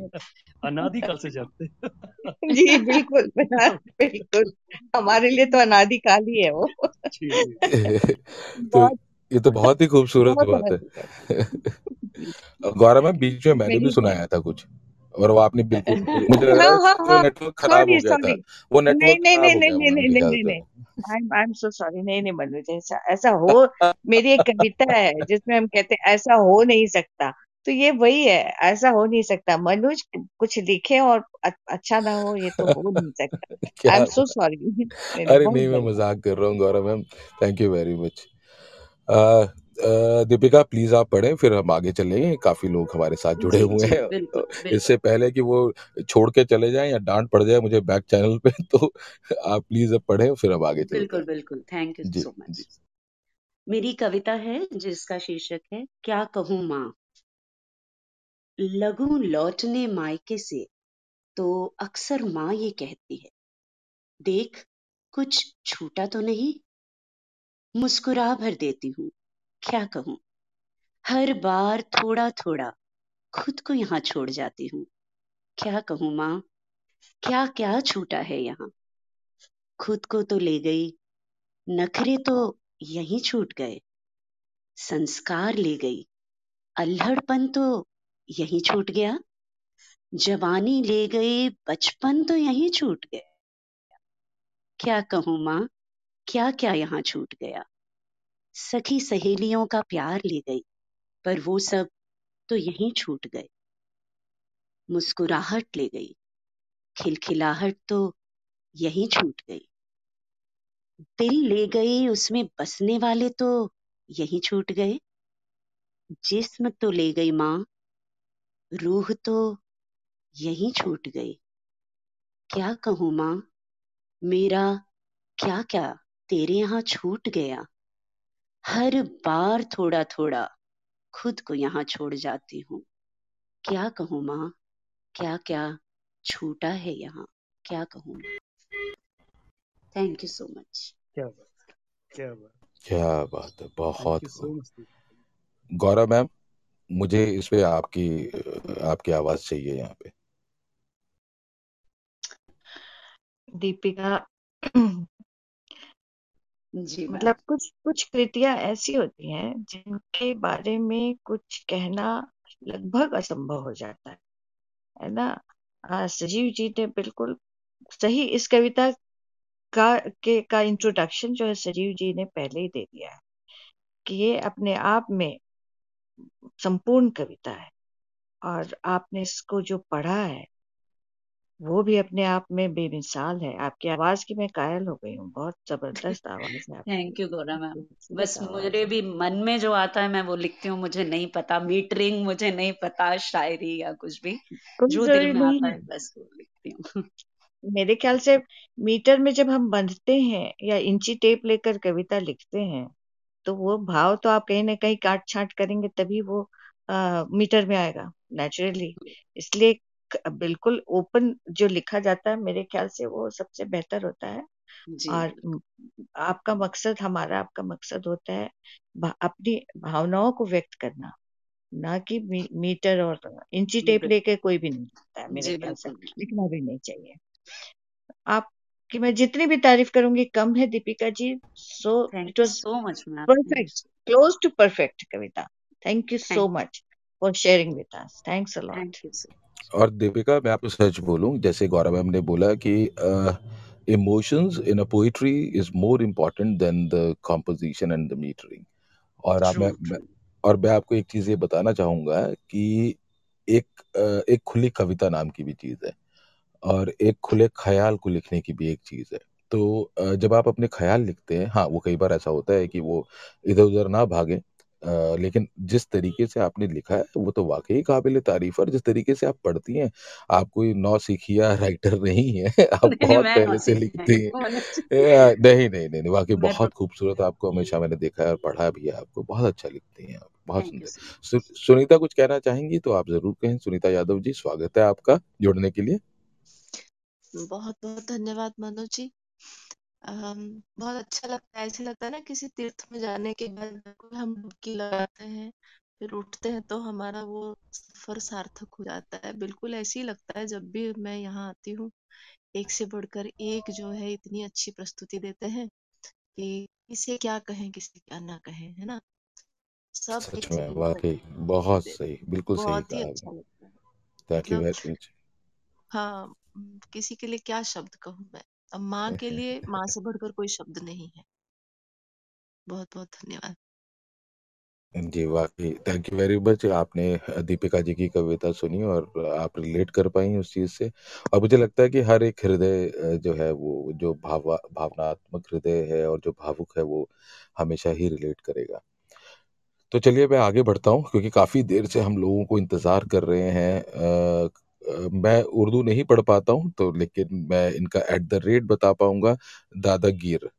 अनादि काल से जानते हैं। (laughs)
जी बिल्कुल बिल्कुल हमारे लिए तो अनादिकाल ही है वो। (laughs)
तो ये तो बहुत ही खूबसूरत बात है। (laughs) गौरव मैम बीच में मैंने भी सुनाया था कुछ। और वो आपने बिल्कुल (laughs) मुझे लग
हाँ
रहा है
हाँ
वो
हाँ।
नेटवर्क खराब हो गया था। वो नेटवर्क
नहीं नहीं नहीं नहीं नहीं नहीं नहीं। आई एम सो सॉरी नहीं नहीं मनोज ऐसा ऐसा हो। मेरी एक कविता है जिसमें हम कहते हैं ऐसा हो नहीं सकता। तो ये वही है ऐसा हो नहीं सकता। मनोज कुछ लिखे और अच्छा ना हो ये तो हो नहीं सकता। आई एम सो सॉरी
अरे नहीं मैं मज़ाक कर रहा हूँ Gaurav ma'am. Thank you very much Deepika please आप पढ़ें फिर हम आगे चलेंगे काफ़ी लोग हमारे साथ जुड़े हुए हैं।
बिल्कुल
इससे पहले कि वो छोड़ के चले जाएँ या डांट पड़ जाए मुझे बैक चैनल पे तो आप प्लीज़ अब पढ़ें फिर हम आगे चलते
बिल्कुल बिल्कुल। थैंक यू सो मच मेरी कविता है जिसका शीर्षक है क्या कहूँ माँ? लगूं लौटने मायके से तो अक्सर माँ ये कहती है देख कुछ छूटा तो नहीं मुस्कुरा भर देती हूँ क्या कहूँ? हर बार थोड़ा थोड़ा खुद को यहाँ छोड़ जाती हूँ। क्या कहूँ माँ? क्या क्या छूटा है यहाँ? खुद को तो ले गई, नखरे तो यहीं छूट गए। संस्कार ले गई, अल्हड़पन तो यहीं छूट गया। जवानी ले गई, बचपन तो यहीं छूट गए क्या कहूँ माँ? क्या क्या यहाँ छूट गया? सखी सहेलियों का प्यार ले गई, पर वो सब तो यहीं छूट गए। मुस्कुराहट ले गई, खिलखिलाहट तो यहीं छूट गई। दिल ले गई उसमें बसने वाले तो यहीं छूट गए। जिस्म तो ले गई माँ, रूह तो यहीं छूट गई। क्या कहूँ माँ, मेरा क्या क्या तेरे यहाँ छूट गया? हर बार थोड़ा थोड़ा खुद को यहाँ छोड़ जाती हूँ। क्या कहूँ माँ? क्या क्या छूटा है यहाँ? क्या कहूँ थैंक यू सो मच
क्या बात क्या बात
क्या बात है बहुत गौरव मैम मुझे इस पे आपकी आपकी आवाज़ चाहिए यहाँ पे।
दीपिका
जी मैम।
मतलब कुछ कुछ कृतियाँ ऐसी होती हैं जिनके बारे में कुछ कहना लगभग असंभव हो जाता है है ना? आ, सजीव जी ने बिल्कुल सही इस कविता का के का इंट्रोडक्शन जो है सजीव जी ने पहले ही दे दिया है कि ये अपने आप में संपूर्ण कविता है और आपने इसको जो पढ़ा है वो भी अपने आप में बेमिसाल है। आपकी आवाज़ की मैं कायल हो गई हूँ। बहुत ज़बरदस्त आवाज़ है आपकी।
थैंक यू गौरा मैम बस
है।
भी मन में जो आता है मैं वो लिखती हूँ। मुझे नहीं पता मीटरिंग मुझे नहीं पता शायरी या कुछ भी। जो दिल में आता
है
बस वो लिखती हूँ। (laughs)
मेरे ख्याल से मीटर में जब हम बंधते हैं या इंची टेप लेकर कविता लिखते हैं तो वो भाव तो आप कहीं ना कहीं काट छांट करेंगे तभी वो आ, मीटर में आएगा नेचुरली इसलिए बिल्कुल ओपन जो लिखा जाता है मेरे ख्याल से वो सबसे बेहतर होता है। और आपका मकसद हमारा आपका मकसद होता है अपनी भावनाओं को व्यक्त करना ना कि मी, मीटर और इंची टेप लेके कोई भी नहीं लिखता है मेरे ख्याल से लिखना भी नहीं चाहिए। आपकी मैं जितनी भी तारीफ़ करूँगी कम है Deepika ji so it
you
was
so much
perfect close to perfect Kavita.
Thank
much for sharing with us. Thanks a lot.
Thank you so
और दीपिका मैं आपको सच बोलूँ जैसे गौरव मैम ने बोला कि emotions in a poetry is more important than the composition and the metering और आप मैं, मैं और मैं आपको एक चीज़ ये बताना चाहूँगा कि एक अ, एक खुली कविता नाम की भी चीज़ है और एक खुले ख्याल को लिखने की भी एक चीज़ है। तो अ, जब आप अपने ख्याल लिखते हैं हाँ वो कई बार ऐसा होता है कि वो इधर उधर ना भागे लेकिन जिस तरीके से आपने लिखा है वो तो वाकई काबिल तारीफ़ है और जिस तरीके से आप पढ़ती हैं आप कोई नौसिखिया राइटर नहीं है (laughs) आप
नहीं
बहुत
मैं
पहले से लिखती
नहीं
हैं।
हूँ
नहीं नहीं नहीं नहीं, वाकई बहुत खूबसूरत आपको हमेशा मैंने देखा है और पढ़ा भी है आपको बहुत अच्छा लिखती हैं आप बहुत सुंदर।
सु,
सुनीता कुछ कहना चाहेंगी तो आप ज़रूर कहें सुनीता यादव जी स्वागत है आपका जुड़ने के लिए।
बहुत बहुत धन्यवाद मनोज जी। बहुत अच्छा लगता है। ऐसे लगता है ना किसी तीर्थ में जाने के बाद बिल्कुल हम डुबकी लगाते हैं फिर उठते हैं तो हमारा वो सफ़र सार्थक हो जाता है। बिल्कुल ऐसे ही लगता है जब भी मैं यहाँ आती हूँ एक से बढ़कर एक जो है इतनी अच्छी प्रस्तुति देते हैं कि किसे क्या कहें किसे क्या ना कहें है ना? सब
सच में वाकई बहुत सही बिल्कुल सही
बहुत ही
कहा
अच्छा लगता है।
यू
मतलब हाँ किसी के लिए क्या शब्द कहूँ मैं? अब माँ के लिए माँ से बढ़कर कोई शब्द नहीं है। बहुत बहुत धन्यवाद।
जी वाकई। थैंक यू वेरी मच आपने दीपिका जी की कविता सुनी और आप रिलेट कर पाई उस चीज़ से। और मुझे लगता है कि हर एक हृदय जो है वो जो भावा भावनात्मक हृदय है और जो भावुक है वो हमेशा ही रिलेट करेगा। तो चलिए मैं आगे बढ़ता हूँ क्योंकि काफ़ी देर से हम लोगों को इंतज़ार कर रहे हैं मैं उर्दू नहीं पढ़ पाता हूँ तो लेकिन मैं इनका एट द रेट बता पाऊँगा दादागीर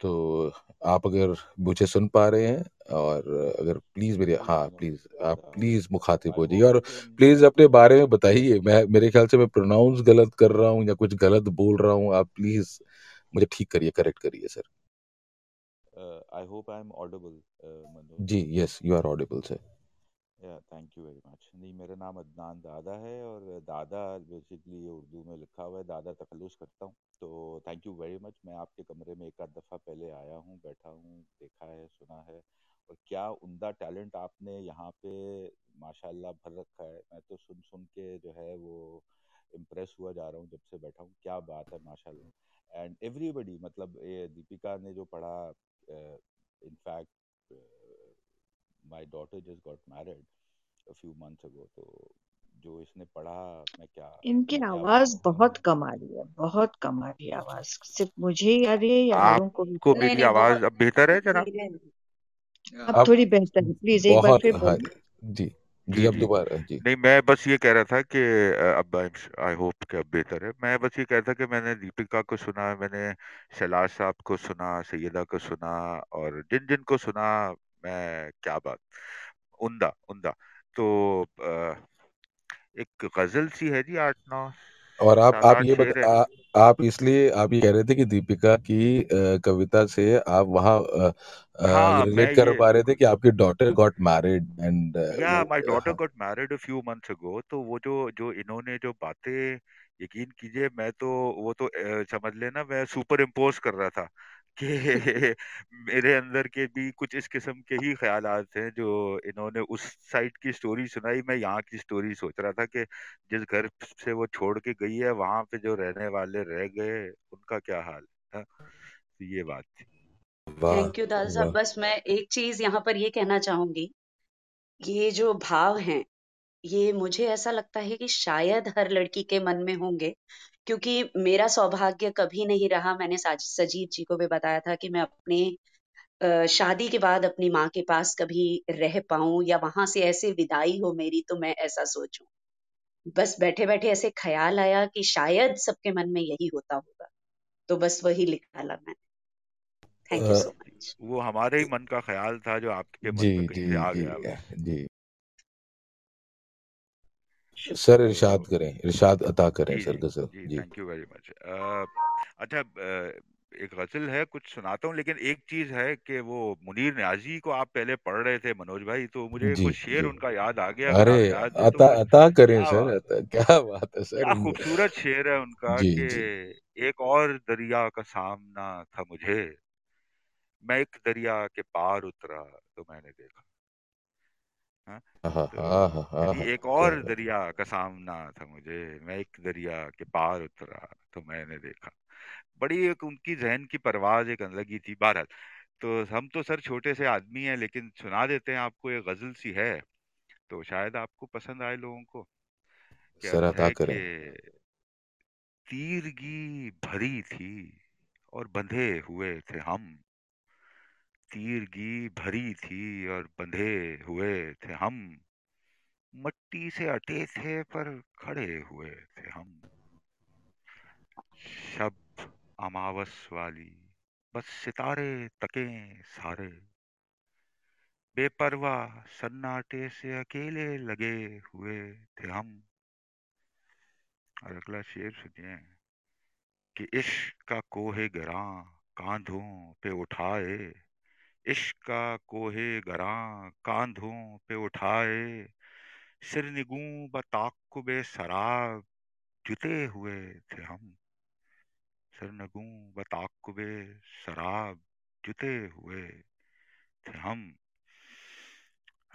तो आप अगर मुझे सुन पा रहे हैं और अगर प्लीज़ मेरे हाँ प्लीज़ आप प्लीज़ मुखातिब हो जाइए। और प्लीज़ अपने बारे में बताइए मैं मेरे ख्याल से मैं प्रोनाउंस गलत कर रहा हूँ या कुछ गलत बोल रहा हूँ आप प्लीज़ मुझे ठीक करिए करेक्ट करिए sir
I hope I'm audible uh,
ji yes you are audible sir
thank you very much नहीं, मेरा नाम अदनान दादा है और दादा बेसिकली ये उर्दू में लिखा हुआ है। दादा तखलुस करता हूँ। तो थैंक यू वेरी मच मैं आपके कमरे में एक आध दफ़ा पहले आया हूँ, बैठा हूँ, देखा है, सुना है। और क्या उमदा टैलेंट आपने यहाँ पे माशाल्लाह भर रखा है? मैं तो सुन सुन के जो है वो इम्प्रेस हुआ जा रहा हूँ जब से बैठा हूँ। क्या बात है, माशाल्लाह। एंड एवरीबडी मतलब ये दीपिका ने जो पढ़ा in fact my daughter just got married a few months ago तो जो इसने पढ़ा मैं क्या
इनकी
क्या
आवाज़
बात
बहुत कम आ रही है बहुत कम आ रही है आवाज़। सिर्फ़ मुझे ही आ रही है या लोगों को
मेरी आवाज़ अब बेहतर है जनाब?
अब थोड़ी बेहतर है प्लीज़ एक बार फिर बोलिए।
जी जी
जी
अब दोबारा जी।
नहीं मैं बस ये कह रहा था कि अब आई होप कि अब बेहतर है। मैं बस ये कह रहा था कि मैंने दीपिका को सुना मैंने शैलाज साहब को सुना सैयदा को सुना और जिन जिन को सुना मैं क्या बात उम्दा उम्दा तो एक गज़ल सी है जी आठ नौ
और आप आप ये बता आ, आप इसलिए आप ये कह रहे थे कि दीपिका की अ, कविता से आप वहाँ
हाँ
रिलेट कर पा रहे थे कि आपकी डॉटर गॉट मैरिड एंड
या my daughter got married a few months ago तो वो जो जो इन्होंने जो बातें यकीन कीजिए मैं तो वो तो समझ लेना मैं सुपर इम्पोज कर रहा था। कि मेरे अंदर के भी कुछ इस किस्म के ही ख्यालात हैं जो इन्होंने उस साइड की स्टोरी सुनाई। मैं यहाँ की स्टोरी सोच रहा था कि जिस घर से वो छोड़ के गई है वहाँ पे जो रहने वाले रह गए उनका क्या हाल है तो ये बात थी।
वाह
थैंक यू दादा साहब। बस मैं एक चीज़ यहाँ पर ये कहना चाहूँगी ये जो भाव हैं ये मुझे ऐसा लगता है कि शायद हर लड़की के मन में होंगे क्योंकि मेरा सौभाग्य कभी नहीं रहा। मैंने सजीव जी को भी बताया था कि मैं अपने शादी के बाद अपनी माँ के पास कभी रह पाऊँ या वहाँ से ऐसे विदाई हो मेरी तो मैं ऐसा सोचूं। बस बैठे बैठे ऐसे ख्याल आया कि शायद सबके मन में यही होता होगा। तो बस वही लिख डाला मैंने थैंक यू सो मच
वो हमारे ही मन का ख्याल था जो आपके मन
जी
में
जी
आ
जी
गया
जी। सर इरशाद करें इरशाद अता करें सर गज़ल
जी थैंक यू वेरी मच अच्छा एक गज़ल है कुछ सुनाता हूँ लेकिन एक चीज़ है कि वो मुनीर न्याजी को आप पहले पढ़ रहे थे मनोज भाई तो मुझे कुछ शेर उनका याद आ गया
अरे अता अता करें सर अता क्या बात है सर
खूबसूरत शेर है उनका कि एक और दरिया का सामना था मुझे मैं एक दरिया के पार उतरा तो मैंने देखा। हाँ
हाँ हाँ
तो
हाँ
एक और दरिया का सामना था मुझे मैं एक दरिया के पार उतरा तो मैंने देखा। बड़ी एक उनकी जहन की परवाज एक अलग ही थी बहरहाल। तो हम तो सर छोटे से आदमी हैं लेकिन सुना देते हैं आपको एक गज़ल सी है तो शायद आपको पसंद आए लोगों को।
सर अता करें।
तीरगी भरी थी और बंधे हुए थे हम। तीरगी भरी थी और बंधे हुए थे हम। मट्टी से अटे थे पर खड़े हुए थे हम। शब अमावस वाली, बस सितारे तके सारे। बेपरवाह सन्नाटे से अकेले लगे हुए थे हम। और अगला शेर सुनिए, कि इश्क का कोहे गिरा कांधों पे उठाए इश्क का कोहे गरां कांधों पे उठाए, सिर निगू बताकुबे शराब, जुते हुए थे हम। सिर नगू बताकुबे शराब, जुते हुए थे हम।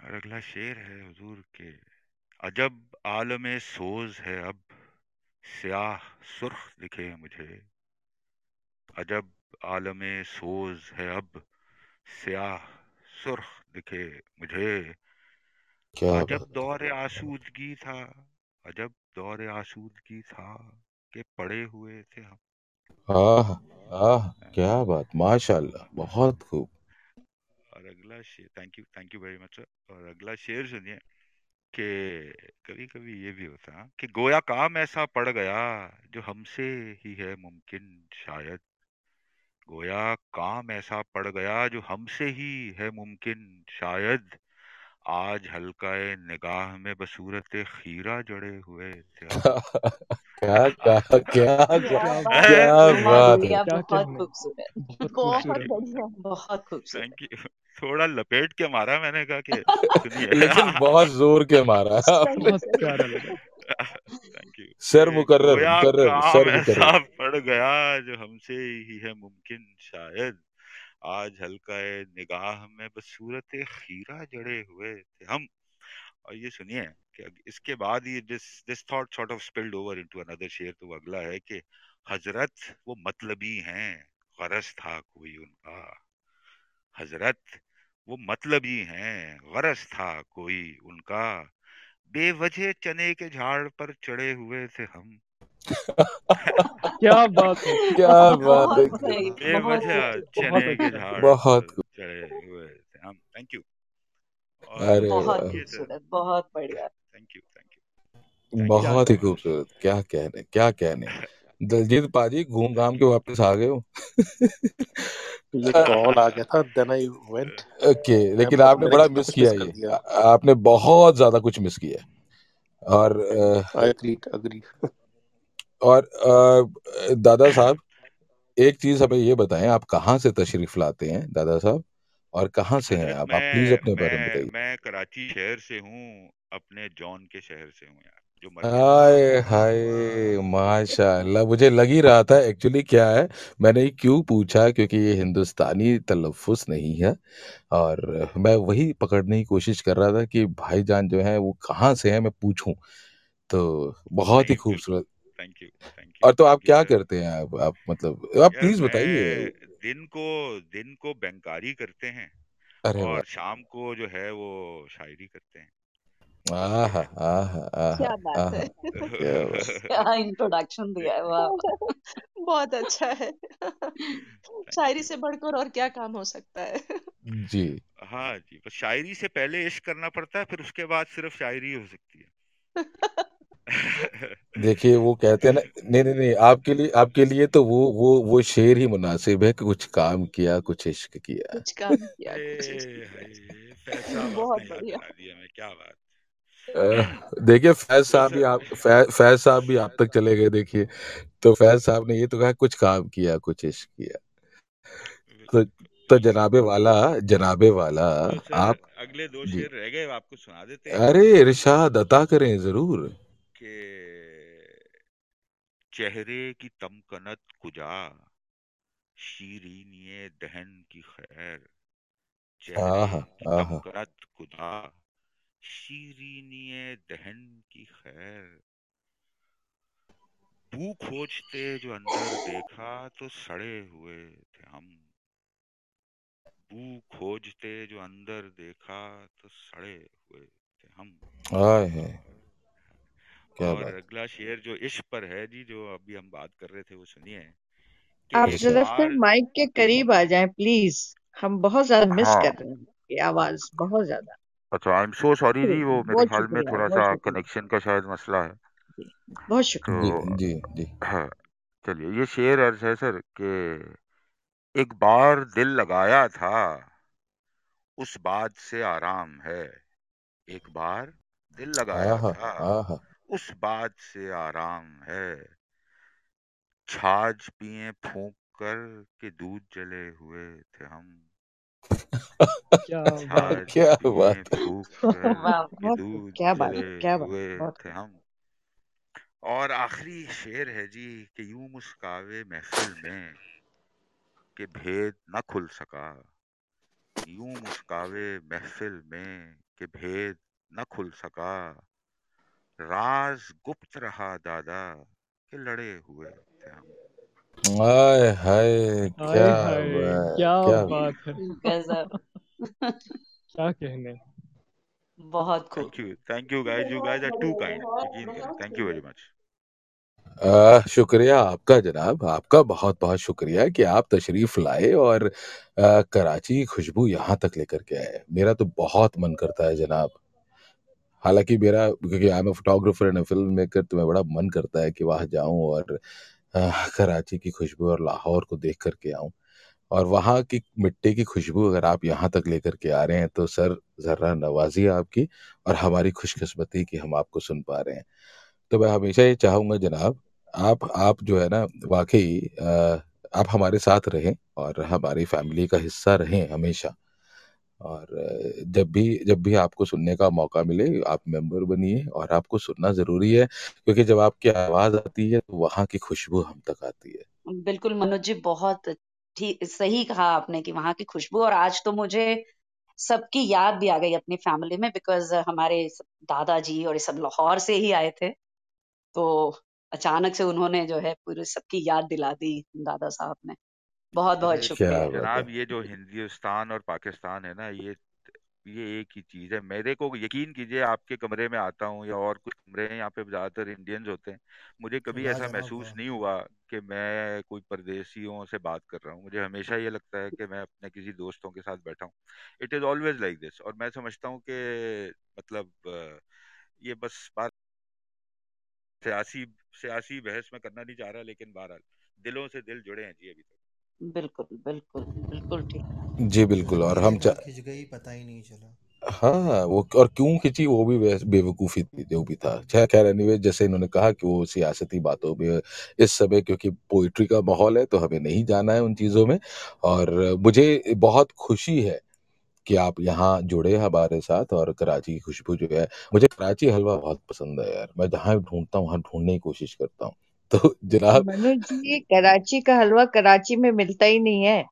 और अगला शेर है हुजूर के, अजब आलम सोज है अब, स्याह सुर्ख दिखे मुझे। अजब आलम सोज है अब स्याह सुर्ख दिखे मुझे।
क्या
अजब दौर आसूदगी था अजब दौर आसूदगी था के पड़े हुए थे हम।
आह आह क्या बात माशाल्लाह बहुत खूब।
और अगला शेर thank you thank you very much sir और अगला शेर सुनिए कि कभी कभी ये भी होता है कि गोया काम ऐसा पड़ गया जो हमसे ही है मुमकिन शायद। गोया काम ऐसा पड़ गया जो हमसे ही है मुमकिन। शायद आज हल्का निगाह में बसूरत खीरा जड़े हुए थे
क्या क्या क्या क्या
क्या बात
बहुत
है।
खूबसूरत।
बहुत खूबसूरत।
थैंक यू थोड़ा लपेट के मारा मैंने कहा कि सुनिए। (laughs)
लेकिन बहुत ज़ोर के मारा। (laughs)
थैंक यू
सर मुकर्रर मुकर्रर सर मुकर्रर।
पड़ गया जो हमसे ही है मुमकिन शायद। आज हल्काए निगाह में बस सूरत खीरा जड़े हुए थे हम। और ये सुनिए कि इसके बाद ही this this thought sort of spilled over into another शेर तो वो अगला है कि हज़रत वो मतलबी हैं गरज था कोई उनका। हज़रत वो मतलबी हैं गरज था कोई उनका। बेवजह चने के झाड़ पर चढ़े हुए थे हम।
क्या बात है। (laughs)
क्या बात है।
बेवजह चने के झाड़
बहुत।
पर चढ़े हुए थे हम। थैंक यू
अरे
बहुत खूबसूरत बढ़िया।
थैंक यू थैंक यू
बहुत ही खूबसूरत। क्या कहने क्या कहने। (laughs) दलजीत पाजी घूम घाम के वापस आ गए हो (laughs)
ये कॉल आ गया था देन आई वेंट
ओके लेकिन आपने बड़ा मिस किया ये। आपने बहुत ज़्यादा कुछ मिस किया और
आई एग्री अग्री
और दादा साहब एक चीज़ हमें ये बताएँ आप कहाँ से तशरीफ़ लाते हैं दादा साहब? और कहाँ से हैं आप? आप प्लीज़ अपने बारे में बताइए।
मैं कराची शहर से हूँ अपने जॉन के शहर से हूँ यार। जो
हाय हाय माशाल्लाह मुझे लग ही रहा था एक्चुअली क्या है मैंने ये क्यों पूछा क्योंकि ये हिंदुस्तानी तलफ़ुज़ नहीं है और मैं वही पकड़ने की कोशिश कर रहा था कि भाईजान जो हैं वो कहाँ से हैं मैं पूछूँ। तो बहुत ही
नहीं बिल्कुल
खूबसूरत।
थैंक यू थैंक यू
और तो आप क्या करते हैं आप, आप मतलब आप
यार
प्लीज़ बताइए।
मैं दिन को दिन को बैंकारी करते हैं
अरे वाह।
और शाम को जो है वो शायरी करते हैं।
आहा
है
आहा आहा
क्या बात है
क्या बात
क्या इंट्रोडक्शन दिया है वाह
बहुत अच्छा है. शायरी से बढ़कर और क्या काम हो सकता है?
जी.
हाँ जी बस शायरी से पहले इश्क करना पड़ता है फिर उसके बाद सिर्फ़ शायरी हो सकती है। (laughs)
देखिए वो कहते हैं ना नहीं नहीं नहीं आपके लिए आपके लिए तो वो वो वो शेर ही मुनासिब है कि कुछ काम किया कुछ इश्क किया।
कुछ काम किया कुछ इश्क किया।
हाय (laughs)
बहुत
आपने याद
बढ़िया
दिया मैं क्या बात
देखिए फैज साहब भी आप फै, फैज साहब भी आप तक चले गए देखिए। तो फैज साहब ने ये तो कहा कुछ काम किया कुछ इश्क किया। तो तो जनाबे वाला जनाबे वाला
तो
आप
अगले दो शेर रह गए आपको सुना देते हैं?
अरे इरशाद अता करें ज़रूर।
के चेहरे की तमकनत कुजा शीरीनिए दहन की खैर। चेहरे
आहा
की
आहा।
तमकनत कुजा। शीरीनिए दहन की खैर। बू खोजते जो अंदर देखा तो सड़े हुए थे हम। बू खोजते जो अंदर देखा तो सड़े हुए थे हम।
आए है। क्या
और
बात।
अगला शेर जो इश्क पर है जी जो अभी हम बात कर रहे थे वो सुनिए।
आप जरा सर माइक के करीब आ जाएँ प्लीज़। हम बहुत ज़्यादा मिस
हाँ।
कर रहे हैं आवाज़ बहुत ज़्यादा।
अच्छा आई एम सो सॉरी जी वो मेरे
बहुत
ख्याल में
शुक्रिया
थोड़ा
बहुत
सा
शुक्रिया।
कनेक्शन का शायद मसला है।
जी बहुत शुक्रिया।
तो
जी जी जी।
हाँ चलिए ये शेर अर्ज़ है सर कि एक बार दिल लगाया था उस बात से आराम है। एक बार दिल लगाया
आहा
था
आहा।
उस बात से आराम है। छाछ पिए फूंक कर के दूध जले हुए थे हम।
क्या बात
क्या बात
क्या बात क्या बात
हुए
बहुत
थे हम और आखिरी शेर है जी कि यूँ मुस्कावे महफिल में कि भेद न खुल सका। यूँ मुस्कावे महफिल में कि भेद न खुल सका। राज गुप्त रहा दादा के लड़े हुए थे हम
हाय हाय क्या
हाय क्या
क्या
बात है। (laughs)
गजब।
क्या कहने
बहुत खूब।
Thank you thank you guys you guys are too kind यकीन थैंक यू वेरी मच
आ, शुक्रिया आपका जनाब आपका बहुत बहुत शुक्रिया कि आप तशरीफ़ लाए और आ, कराची खुशबू यहाँ तक लेकर के आए। मेरा तो बहुत मन करता है जनाब। हालाँकि मेरा क्योंकि I am a photographer and film maker तो मैं बड़ा मन करता है कि वहाँ जाऊँ और कराची की खुशबू और लाहौर को देख करके आऊँ। और वहाँ की मिट्टी की खुशबू अगर आप यहाँ तक लेकर के आ रहे हैं तो सर, जर्रा नवाजी आपकी और हमारी खुशकस्मती कि हम आपको सुन पा रहे हैं। तो मैं हमेशा ये चाहूँगा जनाब, आप आप जो है ना, वाकई आप हमारे साथ रहें और हमारी फैमिली का हिस्सा रहें हमेशा। और जब भी जब भी आपको सुनने का मौका मिले, आप मेंबर बनिए और आपको सुनना ज़रूरी है, क्योंकि जब आपकी आवाज़ आती है तो वहाँ की खुशबू हम तक आती है।
बिल्कुल, मनोज जी, बहुत ठीक सही कहा आपने कि वहाँ की खुशबू और आज तो मुझे सबकी याद भी आ गई अपनी फैमिली में, बिकॉज़ हमारे दादाजी और ये सब लाहौर से ही आए थे तो अचानक से उन्होंने जो है पूरी सबकी याद दिला दी दादा साहब ने। बहुत बहुत
अरे
शुक्रिया।
है
जनाब ये जो हिंदुस्तान और पाकिस्तान है ना ये ये एक ही चीज़ है। मेरे को यकीन कीजिए आपके कमरे में आता हूँ या और कुछ कमरे हैं यहाँ पे ज़्यादातर इंडियंस होते हैं। मुझे कभी ऐसा महसूस नहीं हुआ कि मैं कोई परदेशियों से बात कर रहा हूँ। मुझे हमेशा ये लगता है कि मैं अपने किसी दोस्तों के साथ बैठा हूँ। It is always like this और मैं समझता हूँ कि मतलब ये बस बात सियासी सियासी बहस में करना नहीं चाह रहा लेकिन बहरहाल दिलों से दिल जुड़े हैं जी अभी तक।
बिल्कुल बिल्कुल बिल्कुल ठीक।
जी बिल्कुल और हम चा
खिंच गई पता ही नहीं चला।
हाँ वो और क्यों खिंची? वो भी वैस- बेवकूफ़ी थी जो भी था। खैर खैर एनीवे जैसे इन्होंने कहा कि वो सियासती बातों में इस समय क्योंकि पोइट्री का माहौल है तो हमें नहीं जाना है उन चीज़ों में। और मुझे बहुत खुशी है कि आप यहाँ जुड़े हमारे साथ और कराची की खुशबू जो है मुझे कराची हलवा बहुत पसंद है यार। मैं जहाँ ढूंढता हूँ वहाँ ढूँढने की कोशिश करता हूँ। तो जनाब
मनोज जी कराची का हलवा कराची में मिलता ही नहीं है।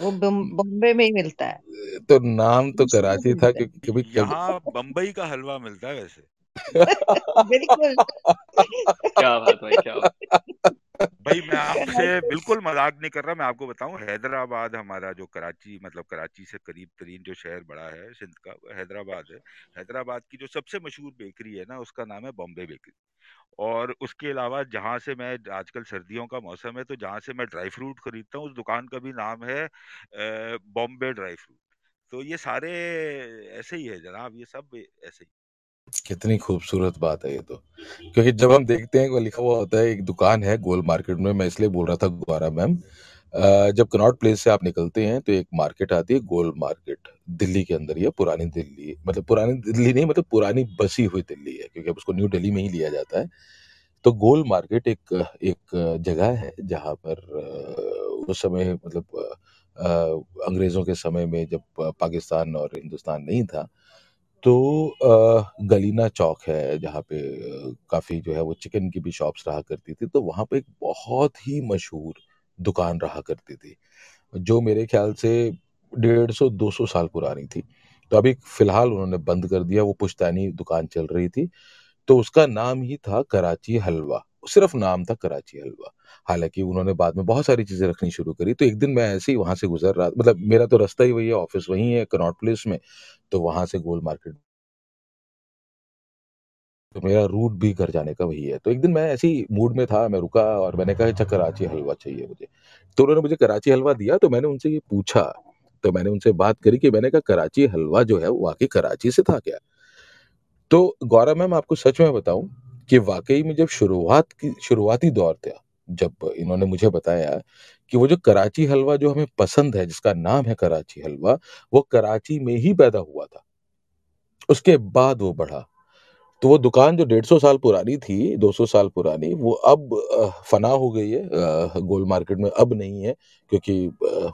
वो बम्बे में ही मिलता है।
तो नाम तो कराची था क्योंकि कभी
यहाँ बम्बई का हलवा मिलता है वैसे। (laughs)
बिल्कुल।
क्या बात भाई क्या बात। (laughs)
भाई मैं (laughs) आपसे बिल्कुल मज़ाक नहीं कर रहा मैं आपको बताऊँ हैदराबाद हमारा जो कराची मतलब कराची से करीब तरीन जो शहर बड़ा है सिंध का वो हैदराबाद है। हैदराबाद की जो सबसे मशहूर बेकरी है ना उसका नाम है बॉम्बे बेकरी। और उसके अलावा जहाँ से मैं आजकल सर्दियों का मौसम है तो जहाँ से मैं ड्राई फ्रूट खरीदता हूँ उस दुकान का भी नाम है बॉम्बे ड्राई फ्रूट। तो ये सारे ऐसे ही है जनाब ये सब ऐसे ही।
कितनी खूबसूरत बात है ये तो। क्योंकि जब हम देखते हैं वो लिखा हुआ होता है, एक दुकान है गोल मार्केट में, मैं इसलिए बोल रहा था गौरा मैम। जब कनॉट प्लेस से आप निकलते हैं तो एक मार्केट आती है गोल मार्केट, दिल्ली के अंदर ही है पुरानी दिल्ली मतलब पुरानी दिल्ली नहीं मतलब पुरानी बसी हुई दिल्ली है, क्योंकि अब उसको न्यू दिल्ली में ही लिया जाता है। तो गोल मार्केट एक एक जगह है, जहाँ पर उस समय मतलब अंग्रेज़ों के समय में जब पाकिस्तान और हिंदुस्तान नहीं था तो गलीना चौक है, जहाँ पे काफ़ी जो है वो चिकन की भी शॉप्स रहा करती थी तो वहाँ पे एक बहुत ही मशहूर दुकान रहा करती थी, जो मेरे ख्याल से डेढ़ सौ, दो सौ साल पुरानी थी। तो अभी फ़िलहाल उन्होंने बंद कर दिया, वो पुश्तैनी दुकान चल रही थी तो उसका नाम ही था कराची हलवा, सिर्फ़ नाम था कराची हलवा। हालाँकि उन्होंने बाद में बहुत सारी चीज़ें रखनी शुरू करी। तो एक दिन मैं ऐसे ही वहाँ से गुजर रहा मतलब मेरा तो रास्ता ही वही है, ऑफ़िस वही है, कनॉट प्लेस में तो वहाँ से गोल मार्केट। तो मेरा रूट भी घर जाने का वही है। तो एक दिन मैं ऐसे मूड में था, मैं रुका और मैंने कहा अच्छा कराची हलवा चाहिए मुझे। तो उन्होंने मुझे कराची हलवा दिया तो मैंने उनसे ये पूछा तो मैंने उनसे बात करी कि मैंने कहा, कराची हलवा जो है वाकई कराची से था क्या? तो गौरव मैम, आपको सच में बताऊँ कि वाकई में जब शुरुआत की, शुरुआती दौर था जब इन्होंने मुझे बताया कि वो जो कराची हलवा जो हमें पसंद है जिसका नाम है कराची हलवा वो कराची में ही पैदा हुआ था उसके बाद वो बढ़ा तो वो दुकान जो डेढ़ सौ साल पुरानी थी, 200 साल पुरानी, वो अब फ़ना हो गई है गोल मार्केट में अब नहीं है क्योंकि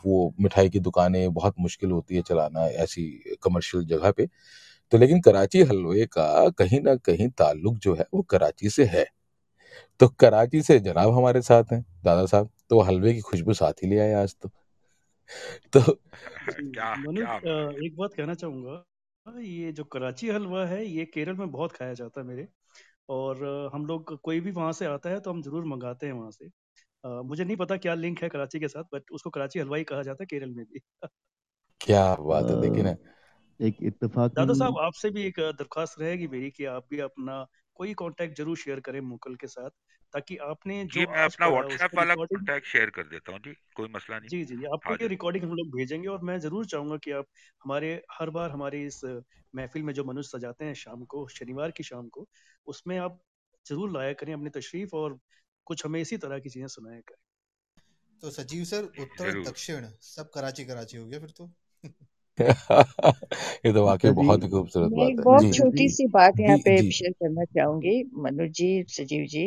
वो मिठाई की दुकानें बहुत मुश्किल होती है चलाना ऐसी कमर्शियल जगह पे। तो लेकिन कराची हलवे का कहीं ना कहीं ताल्लुक जो है वो कराची से है। तो कराची से जनाब हमारे साथ हैं, दादा साहब, तो हलवे की खुशबू साथ ही ले आए आज तो। तो
क्या क्या!
एक बात कहना चाहूँगा, ये जो कराची हलवा है, ये केरल में बहुत खाया जाता है मेरे और हम लोग कोई भी वहाँ से आता है तो हम ज़रूर मंगाते हैं वहाँ से। अ, मुझे नहीं पता क्या लिंक है कराची के साथ बट उसको कराची हलवा ही कहा जाता है केरल में भी।
क्या बात है! देखिए ना
एक इत्तेफ़ाक़ी
दादा साहब आपसे भी एक दरख्वास्त रहेगी मेरी कि आप भी अपना कोई कॉन्टैक्ट ज़रूर शेयर करें मुकल के साथ, ताकि आपने जो
जी, मैं अपना व्हाट्सएप वाला कॉन्टैक्ट शेयर कर देता हूँ जी, कोई मसला नहीं।
जी, जी, जी, आपको ये रिकॉर्डिंग हम लोग भेजेंगे और मैं ज़रूर चाहूँगा कि आप हमारे हर बार हमारे इस महफ़िल में जो मनुष्य सजाते हैं शाम को, शनिवार की शाम को, उसमें आप ज़रूर लाया करें अपनी तशरीफ़ और कुछ हमें इसी तरह की चीज़ें सुनाया करें।
तो सजीव सर उत्तर दक्षिण सब कराची कराची हो गया फिर तो। (laughs) (laughs)
ये तो वाक़ई
गुप्ता
बहुत ही खूबसूरत
मैं
बात
एक
है।
बहुत
जी,
छोटी-सी बात यहाँ
जी,
पे
जी।
शेयर करना चाहूँगी, मनोज जी, सजीव जी।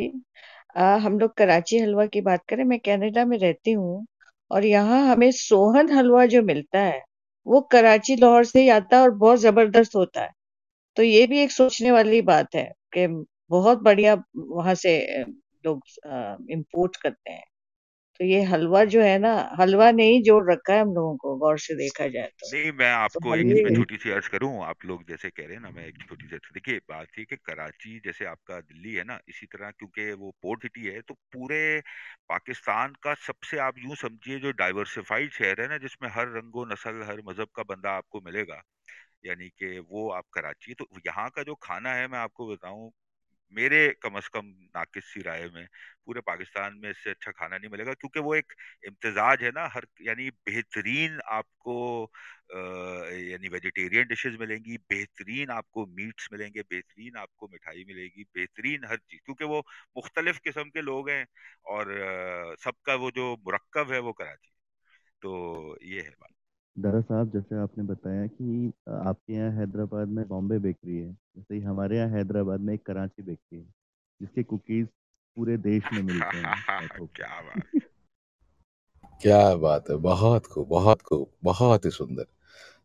अ, हम लोग कराची हलवा की बात करें, मैं कनाडा में रहती हूँ और यहाँ हमें सोहन हलवा जो मिलता है, वो कराची, लाहौर से ही आता है और बहुत ज़बरदस्त होता है। तो ये भी एक सोचने वाली बात है कि बहुत बढ़िया वहाँ से अ, लोग इम्पोर्ट करते हैं। तो ये हलवा जो है ना, हलवा ने ही जोड़ रखा है हम लोगों को गौर से देखा जाए तो।
नहीं, मैं
तो
आपको एक इसमें
एक
छोटी-सी अर्ज़ करूँ, आप लोग जैसे कह रहे हैं ना, मैं एक छोटी-सी देखिए, बात ये कि कराची जैसे आपका दिल्ली है ना, इसी तरह क्योंकि वो पोर्ट सिटी है, तो पूरे पाकिस्तान का सबसे आप यूँ समझिए जो डाइवर्सिफ़ाइड शहर है ना, जिसमें हर रंगो-नस्ल, हर मज़हब का बंदा आपको मिलेगा, यानी कि वो आप कराची तो यहाँ का जो खाना है, मैं आपको बताऊँ, मेरे कम से कम नाक़िस-सी राय में, पूरे पाकिस्तान में इससे अच्छा खाना नहीं मिलेगा क्योंकि वो एक इम्तजाज है ना, हर यानी बेहतरीन आपको यानी वेजिटेरियन डिशेज़ मिलेंगी, बेहतरीन आपको मीट्स मिलेंगे, बेहतरीन आपको मिठाई मिलेगी, बेहतरीन हर चीज़ क्योंकि वो मुख़्तलिफ़ किस्म के लोग हैं और सबका वो जो मुरक्कब है, वो कराची तो ये है बात।
दादा साहब जैसे आपने बताया कि आपके यहाँ हैदराबाद में बॉम्बे बेकरी है, जैसे ही हमारे यहाँ हैदराबाद में एक कराची बेकरी है, जिसके कुकीज़ पूरे देश में मिलते हैं (laughs) तो
क्या बात! (laughs)
क्या बात है! बहुत खूब, बहुत खूब, बहुत ही सुंदर।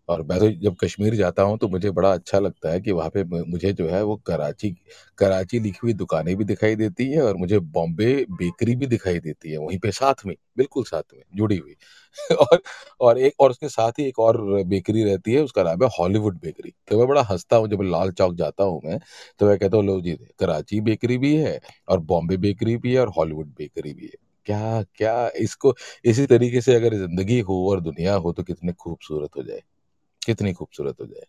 और मैं तो जब कश्मीर जाता हूँ, तो मुझे बड़ा अच्छा लगता है कि वहाँ पे मुझे जो है वो कराची कराची लिखी हुई दुकानें भी दिखाई देती है और मुझे बॉम्बे बेकरी भी दिखाई देती है, वहीं पे साथ में, बिल्कुल साथ में, जुड़ी हुई। (laughs) और और एक और उसके साथ ही एक और बेकरी रहती है, उसका नाम है हॉलीवुड बेकरी। तो मैं बड़ा हंसता हूँ जब लाल चौक जाता हूँ मैं, तो मैं कहता हूँ लो जी, कराची बेकरी भी है और बॉम्बे बेकरी भी है और हॉलीवुड बेकरी भी है। क्या क्या इसको इसी तरीके से अगर ज़िंदगी हो और दुनिया हो तो कितने खूबसूरत हो जाए, कितनी खूबसूरत हो जाए।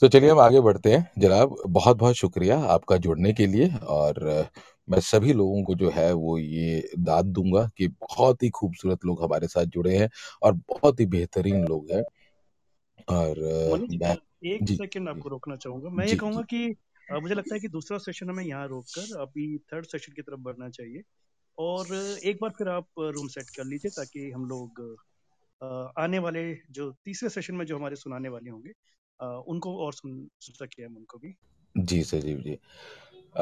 तो चलिए हम आगे बढ़ते हैं जनाब, बहुत-बहुत शुक्रिया आपका जुड़ने के लिए और मैं सभी लोगों को जो है वो ये दाद दूँगा कि बहुत ही खूबसूरत लोग हमारे साथ जुड़े हैं और बहुत ही बेहतरीन लोग हैं। और मैं
एक सेकंड आपको रोकना चाहूँगा। मैं ये कहूँगा। कि मुझे लगता है कि दूसरा सेशन हमें यहाँ रोक कर अभी थर्ड सेशन की तरफ़ बढ़ना चाहिए और एक बार फिर आप रूम सेट कर लीजिए ताकि हम लोग आने वाले जो तीसरे सेशन में जो हमारे सुनाने वाले होंगे उनको और सुन सके हम उनको भी।
जी, सजीव जी।